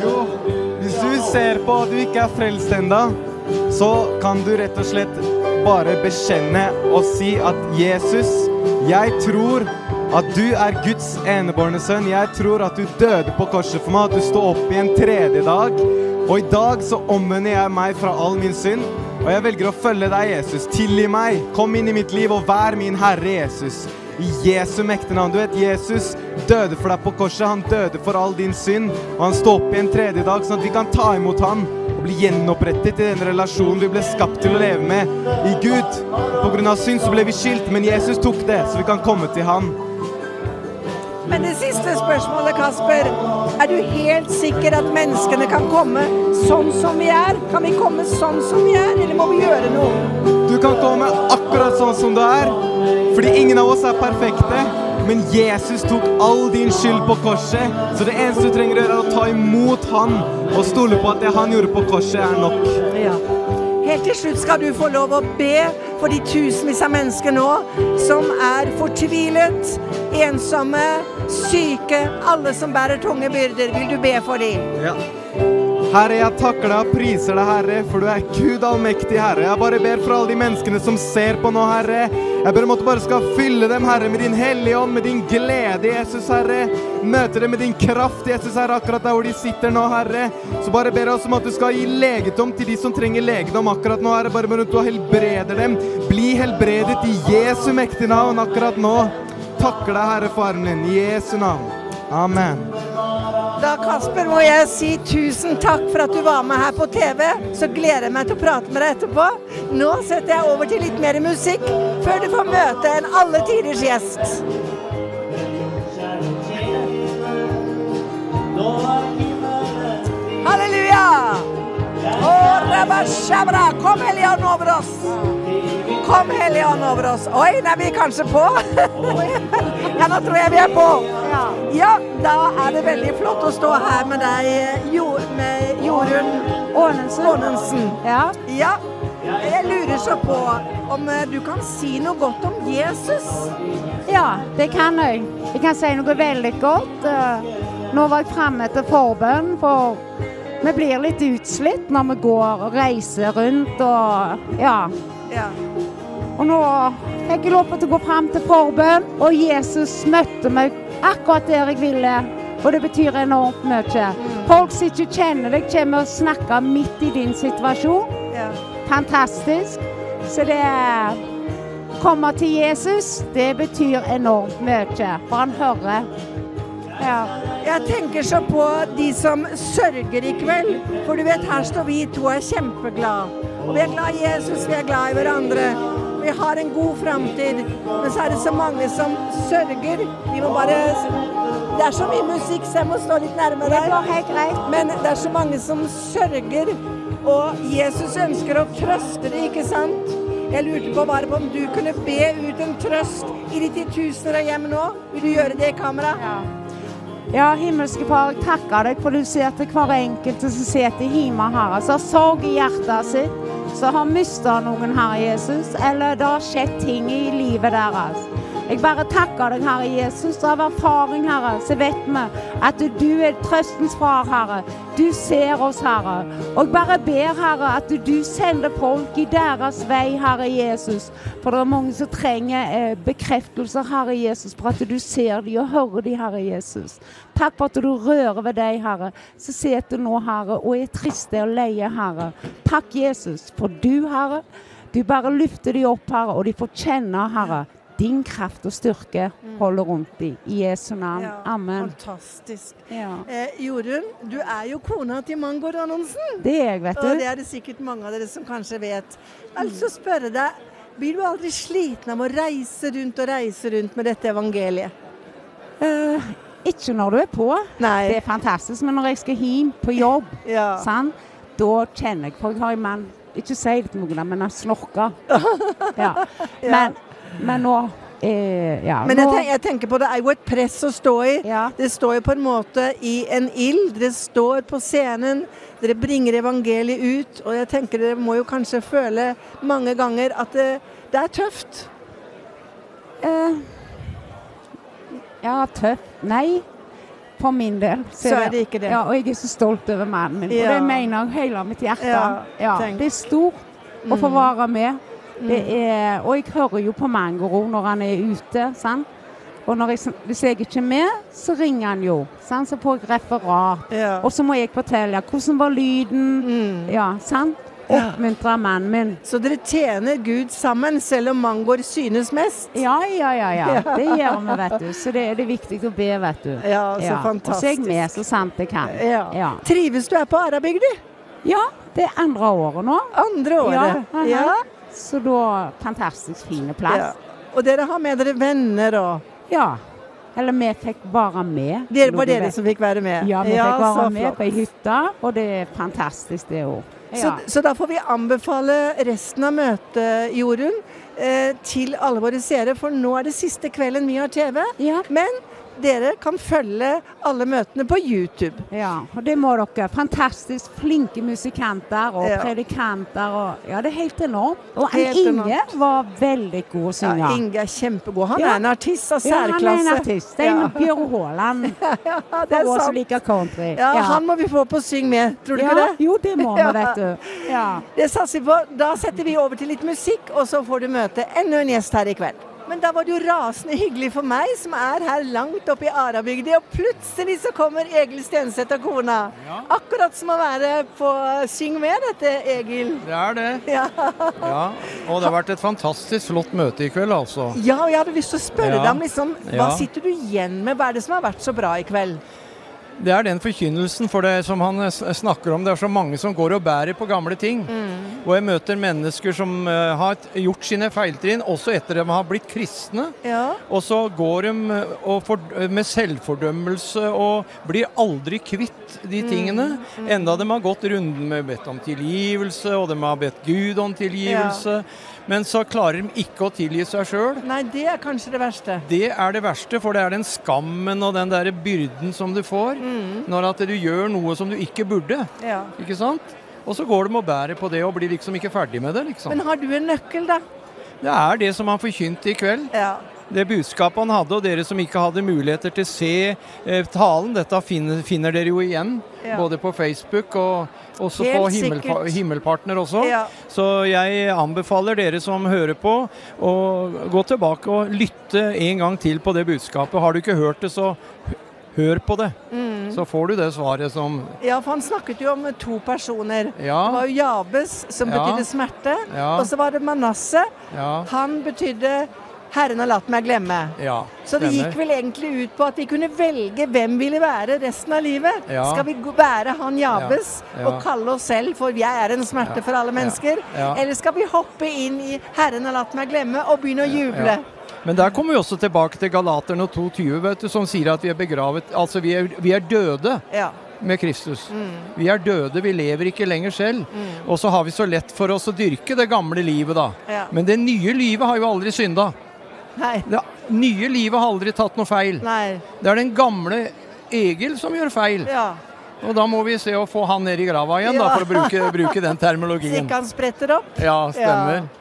Jo, hvis du ser på at du ikke er frelst enda, så kan du rett og slett bare bekjenne og si at Jesus, jeg tror at du er Guds enebårne sønn. Jeg tror at du døde på korset for meg, at du står opp i en tredje dag. Og i dag så omvender jeg meg fra all min synd, og jeg velger å følge deg, Jesus. Tilgi meg, kom inn i mitt liv og vær min Herre, Jesus. I Jesu mektige navn. Du vet, Jesus døde for deg på korset. Han døde for all din synd, og han står opp i en tredje dag, sånn at vi kan ta imot han og bli gjenopprettet i den relasjonen vi ble skapt til å leve med i Gud. På grunn av synd så ble vi skilt, men Jesus tok det, så vi kan komme til han. Men det siste spørsmålet, Kasper. Er du helt sikker at menneskene kan komme sånn som vi er? Kan vi komme sånn som vi er, eller må vi gjøre noe? Du kan komme akkurat sånn som du er, fordi ingen av oss er perfekte. Men Jesus tok all din skyld på korset, så det eneste du trenger å gjøre, er å ta imot han og stole på at det han gjorde på korset, er nok. Ja. Helt til slutt skal du få lov å be for de tusenvis av mennesker nå som er fortvilet, ensomme, syke, alle som bærer tunge byrder. Vil du be for dem? Ja. Herre, jeg takker deg og priser deg, Herre, for du er Gud allmektig, Herre. Jeg bare ber for alle de menneskene som ser på nå, Herre. Jeg ber om at du bare skal fylle dem, Herre, med din hellige ånd, med din glede, Jesus, Herre. Møte dem med din kraft, Jesus, Herre, akkurat der hvor de sitter nå, Herre. Så bare ber jeg også om at du skal gi legedom til de som trenger legedom akkurat nå, Herre. Bare med at du helbreder dem. Bli helbredet i Jesu mektige navn akkurat nå. Takker deg, Herre, for armen din. I Jesu navn. Amen. Da Kasper må jeg si tusen takk for at du var med her på TV. Så gleder jeg meg til å prate med deg etterpå. Nå setter jeg over til litt mer musikk, før du får møte en alle tiders gjest. Halleluja! Kom, Hellige Ånd, over oss. Kom, Hellige Ånd, over oss. Oi, nei, vi er kanskje på. *laughs* ja, nå tror jeg vi er på. Ja, da er det veldig flott å stå her med deg, med Jorunn Ånensen. Ja. ja. Jeg lurer så på om eh, du kan si noe godt om Jesus? Ja, det kan jeg. Jeg kan si noe veldig godt. Eh, Nå var jeg framme til forbønn, for vi blir litt utslitt når vi går og reiser rundt og ja. Ja. Og nå fikk jeg lov til å gå fram til forbønn, og Jesus møtte meg akkurat der jeg ville. Og det betyr enormt mye. Folk som ikke kjenner deg, kommer og snakker midt i din situasjon. Ja. Fantastisk. Så det Komme til Jesus, det betyr enormt mye. For han hører. Ja. Jeg tenker så på de som sørger i kveld. For du vet, her står vi to og er kjempeglade. Og vi er glad i Jesus, vi er glad i hverandre. Vi har en god framtid. Men så er det så mange som sørger. Vi må bare Det er så mye musikk, så jeg må stå litt nærmere deg. Det går helt greit. Men det er så mange som sørger. Og Jesus ønsker å trøste det, ikke sant? Jeg lurte på bare på om du kunne be ut en trøst i de titusener av hjem nå. Vil du gjøre det i kamera? Ja, himmelske Far, jeg takker deg for du ser til hver enkelt som sitter hjemme, Herre, som har sorg i hjertet sitt, som har mista noen, Herre Jesus, eller det har skjedd ting i livet deres. Jeg bare takker deg, Herre Jesus. Av erfaring, Herre, så vet vi at du er trøstens far, Herre. Du ser oss, Herre. Og jeg bare ber, Herre, at du sender folk i deres vei, Herre Jesus. For det er mange som trenger eh, bekreftelser, Herre Jesus, for at du ser dem og hører dem, Herre Jesus. Takk for at du rører ved deg, Herre, som sitter nå, Herre, og er triste og leie, Herre. Takk, Jesus, for du, Herre. Du bare løfter dem opp, Herre, og de får kjenne, Herre, din kraft og styrke holder rundt dem. I Jesu navn. Ja, Amen. Fantastisk. Ja. Eh, Jorunn, du er jo kona til Mangor Annonsen. Det er jeg, vet du. Og det er det sikkert mange av dere som kanskje vet. Jeg har lyst til å spørre deg, blir du aldri sliten av å reise rundt og reise rundt med dette evangeliet? Eh, ikke når du er på. Det er fantastisk. Men når jeg skal hjem på jobb, *laughs* sant? da kjenner jeg For jeg har en mann Ikke si det til noen, men han snorker. *laughs* Ja. Men, men nå eh, ja, Men jeg, tenker, jeg tenker på det er jo et press å stå i. Det står jo på en måte i en ild. Dere står på scenen, dere bringer evangeliet ut. Og jeg tenker dere må jo kanskje føle mange ganger at det, det er tøft. eh, Ja, tøft Nei. For min del. Så er det ikke det. Ja, og jeg er så stolt over mannen min. Og det mener jeg hele mitt hjerte. Ja, Ja, det er stort å få Mm. være med. Mm. er, og jeg hører jo på Mangoro når han er ute. sant? Og når jeg, hvis jeg ikke er med, så ringer han jo. Sant? Så får jeg referat. Og så må jeg fortelle hvordan var lyden. Ja, sant? Oppmuntre mannen min. Så dere tjener Gud sammen, selv om mangoer synes mest? Ja, ja, ja. ja. Det gjør vi, vet du. Så det, er det viktig å be, vet du. Ja, så Og så er jeg med så sant jeg kan. Ja. Trives du her på Arabygda? Ja, det er andre året nå. Andre året? Ja. aha. Ja. Så da Fantastisk fin plass. Ja. Og dere har med dere venner og Ja. Eller vi fikk være med. Det var dere vet- som fikk være med? Ja, vi Ja, fikk være med flott. på ei hytte, og det er fantastisk, det òg. Så, så da får vi anbefale resten av møtet, Jorunn, eh, til alle våre seere. For nå er det siste kvelden vi har TV. Men dere kan følge alle møtene på YouTube. Ja, og det må dere. Fantastisk flinke musikanter og Ja. predikanter. Og, ja, det er helt enormt. Og Helt Inge enormt. var veldig god å synge. Ja, Inge er kjempegod. Han Ja. er en artist av særklasse. Ja, han er en artist. Det er en Bjørn Haaland. *laughs* det For oss som liker country. Ja, Han må vi få på Syng med, tror du ikke det? jo, det må vi, *laughs* vet du. Ja. Det satser vi på. Da setter vi over til litt musikk, og så får du møte enda en gjest her i kveld. Men da var det jo rasende hyggelig for meg, som er her langt oppe i Arabygda, og plutselig så kommer Egil Stenseth og kona. Akkurat som å være på Syng med, dette, Egil. Det er det. *laughs* Ja. Ja, og det har vært et fantastisk flott møte i kveld, altså. ja, og jeg hadde lyst til å spørre Ja. deg om liksom, hva Ja. sitter du igjen med? Hva er det som har vært så bra i kveld? Det er den forkynnelsen for det som han eh, snakker om. Det er så mange som går og bærer på gamle ting. Mm. Og jeg møter mennesker som eh, har gjort sine feiltrinn, også etter at de har blitt kristne. Ja. Og så går de eh, og for, med selvfordømmelse og blir aldri kvitt de Mm, tingene. Enda de har gått runden med bedt om tilgivelse, og de har bedt Gud om tilgivelse. Men så klarer de ikke å tilgi seg sjøl. Nei, det er kanskje det verste. Det er det verste, for det er den skammen og den der byrden som du får når at du gjør noe som du ikke burde. Ja. Ikke sant? Og så går de og bærer på det og blir liksom ikke ferdig med det. liksom. Men har du en nøkkel, da? Det er det som han forkynte i kveld. Ja. Det budskapet han hadde, og dere som ikke hadde muligheter til å se eh, talen, dette finner, finner dere jo igjen. Ja. Både på Facebook og også Helt på himmelpa. Himmelpartner også. Ja. Så jeg anbefaler dere som hører på, å gå tilbake og lytte en gang til på det budskapet. Har du ikke hørt det, så hør på det. Mm. Så får du det svaret som Ja, for han snakket jo om to personer. Ja. Det var jo Jabes, som Ja. betydde smerte. Ja. Og så var det Manasseh. Ja. Han betydde 'Herren har latt meg glemme'. Ja, Så det gikk vel egentlig ut på at vi kunne velge hvem ville være resten av livet. Ja. Skal vi være han Jabes Ja. Og kalle oss selv for 'jeg er en smerte for alle mennesker'? Eller skal vi hoppe inn i 'Herren har latt meg glemme' og begynne å juble? Men der kommer vi også tilbake til Galaterne 2,20, vet du, som sier at vi er begravet Altså, vi er, vi er døde Ja. med Kristus. Mm. Vi er døde, vi lever ikke lenger selv. Og så har vi så lett for oss å dyrke det gamle livet, da. Ja. Men det nye livet har jo aldri synda. Nei. Det nye livet har aldri tatt noe feil. Nei. Det er den gamle Egil som gjør feil. Ja. Og da må vi se å få han ned i grava igjen, da, for å bruke, bruke den *laughs* Så terminologien. ikke han spretter opp? Ja, stemmer. Ja.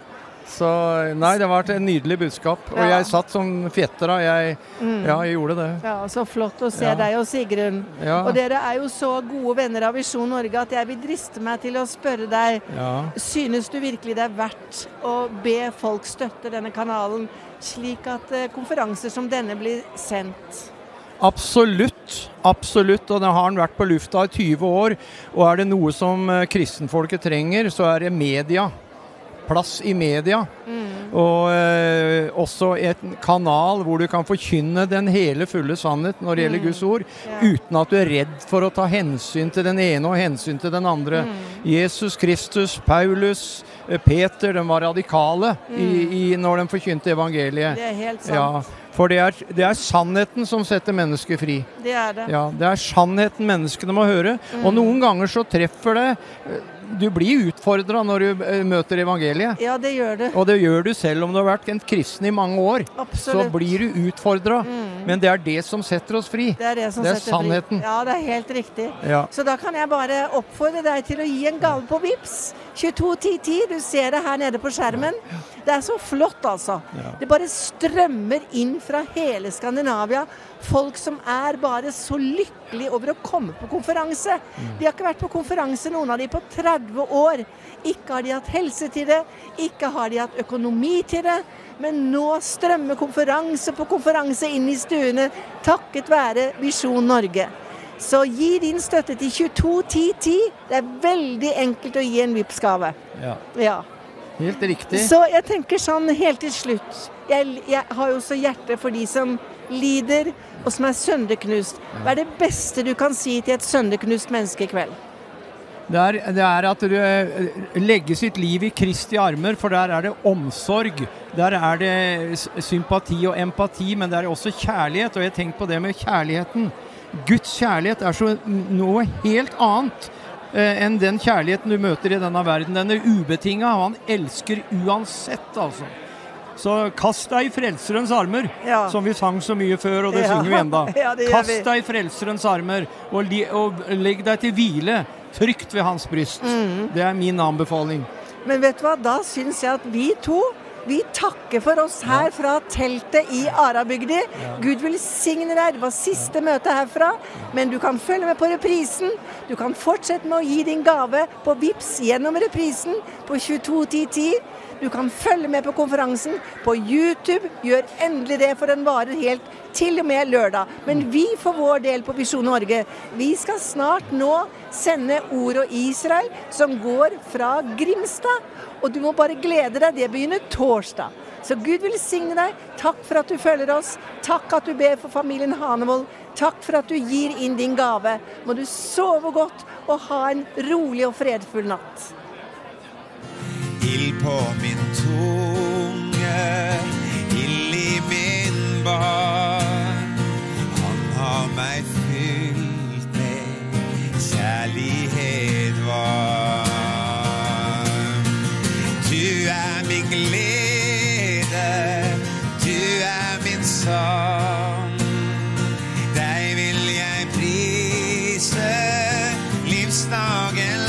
Så nei, det var et nydelig budskap. Og Ja. jeg satt som fjettera. Jeg, Mm. ja, jeg gjorde det. Ja, Så flott å se Ja. deg og Sigrun. Ja. Og dere er jo så gode venner av Visjon Norge at jeg vil driste meg til å spørre deg Ja. Synes du virkelig det er verdt å be folk støtte denne kanalen, slik at eh, konferanser som denne blir sendt? Absolutt. Absolutt. Og den har den vært på lufta i 20 år. Og er det noe som eh, kristenfolket trenger, så er det media. Plass i media. Og eh, også en kanal hvor du kan forkynne den hele fulle sannhet når det gjelder Mm. Guds ord, Ja. uten at du er redd for å ta hensyn til den ene og hensyn til den andre. Jesus Kristus, Paulus, eh, Peter, de var radikale i, i, når de forkynte evangeliet. Det er helt sant. Ja, for det er, det er sannheten som setter mennesket fri. Det er det. Ja, det er sannheten menneskene må høre. Og noen ganger så treffer det eh, Du blir utfordra når du eh, møter evangeliet. Ja, det gjør det. Og det gjør du selv om du har vært en kristen i mange år. Absolutt. Så blir du utfordra. Men det er det som setter oss fri. Det er det som Det er setter fri. sannheten. Ja, det er helt riktig. Ja. Så da kan jeg bare oppfordre deg til å gi en gave på VIPS. 221010. Du ser det her nede på skjermen. Det er så flott, altså. Det bare strømmer inn fra hele Skandinavia. Folk som er bare så lykkelige over å komme på konferanse. De har ikke vært på konferanse, noen av de, på 30 år. Ikke har de hatt helse til det, ikke har de hatt økonomi til det. Men nå strømmer konferanse på konferanse inn i stuene takket være Visjon Norge. Så gi din støtte til 221010. Det er veldig enkelt å gi en Vipps-gave. Ja. Ja. Helt riktig. Så jeg tenker sånn helt til slutt Jeg, jeg har jo også hjerte for de som lider, og som er sønderknust. Hva er det beste du kan si til et sønderknust menneske i kveld? Det er, det er at du eh, legger sitt liv i Kristi armer, for der er det omsorg. Der er det sympati og empati, men det er også kjærlighet. Og jeg har tenkt på det med kjærligheten. Guds kjærlighet er så noe helt annet eh, enn den kjærligheten du møter i denne verden. Den er ubetinga, og han elsker uansett, altså. Så kast deg i Frelserens armer, som vi sang så mye før, og det Ja. synger vi enda. *laughs* Ja, vi. Kast deg i Frelserens armer, og, og legg deg til hvile trygt ved hans bryst. Mm. Det er min anbefaling. Men vet du hva, da syns jeg at vi to vi takker for oss her fra teltet i Arabygdi. Gud velsigne deg. Det var siste møte herfra. Men du kan følge med på reprisen. Du kan fortsette med å gi din gave på VIPS gjennom reprisen på 221010. Du kan følge med på konferansen på YouTube. Gjør endelig det, for den varer helt til og med lørdag. Men vi for vår del på Visjon Norge, vi skal snart nå sende Ord og Israel, som går fra Grimstad. Og du må bare glede deg, det begynner torsdag. Så Gud velsigne deg. Takk for at du følger oss. Takk at du ber for familien Hanevold. Takk for at du gir inn din gave. Må du sove godt og ha en rolig og fredfull natt. Ild på min tunge, ild i min barn. Han har meg fylt med kjærlighet varm. Du er min glede, du er min sang. Deg vil jeg prise livsdagen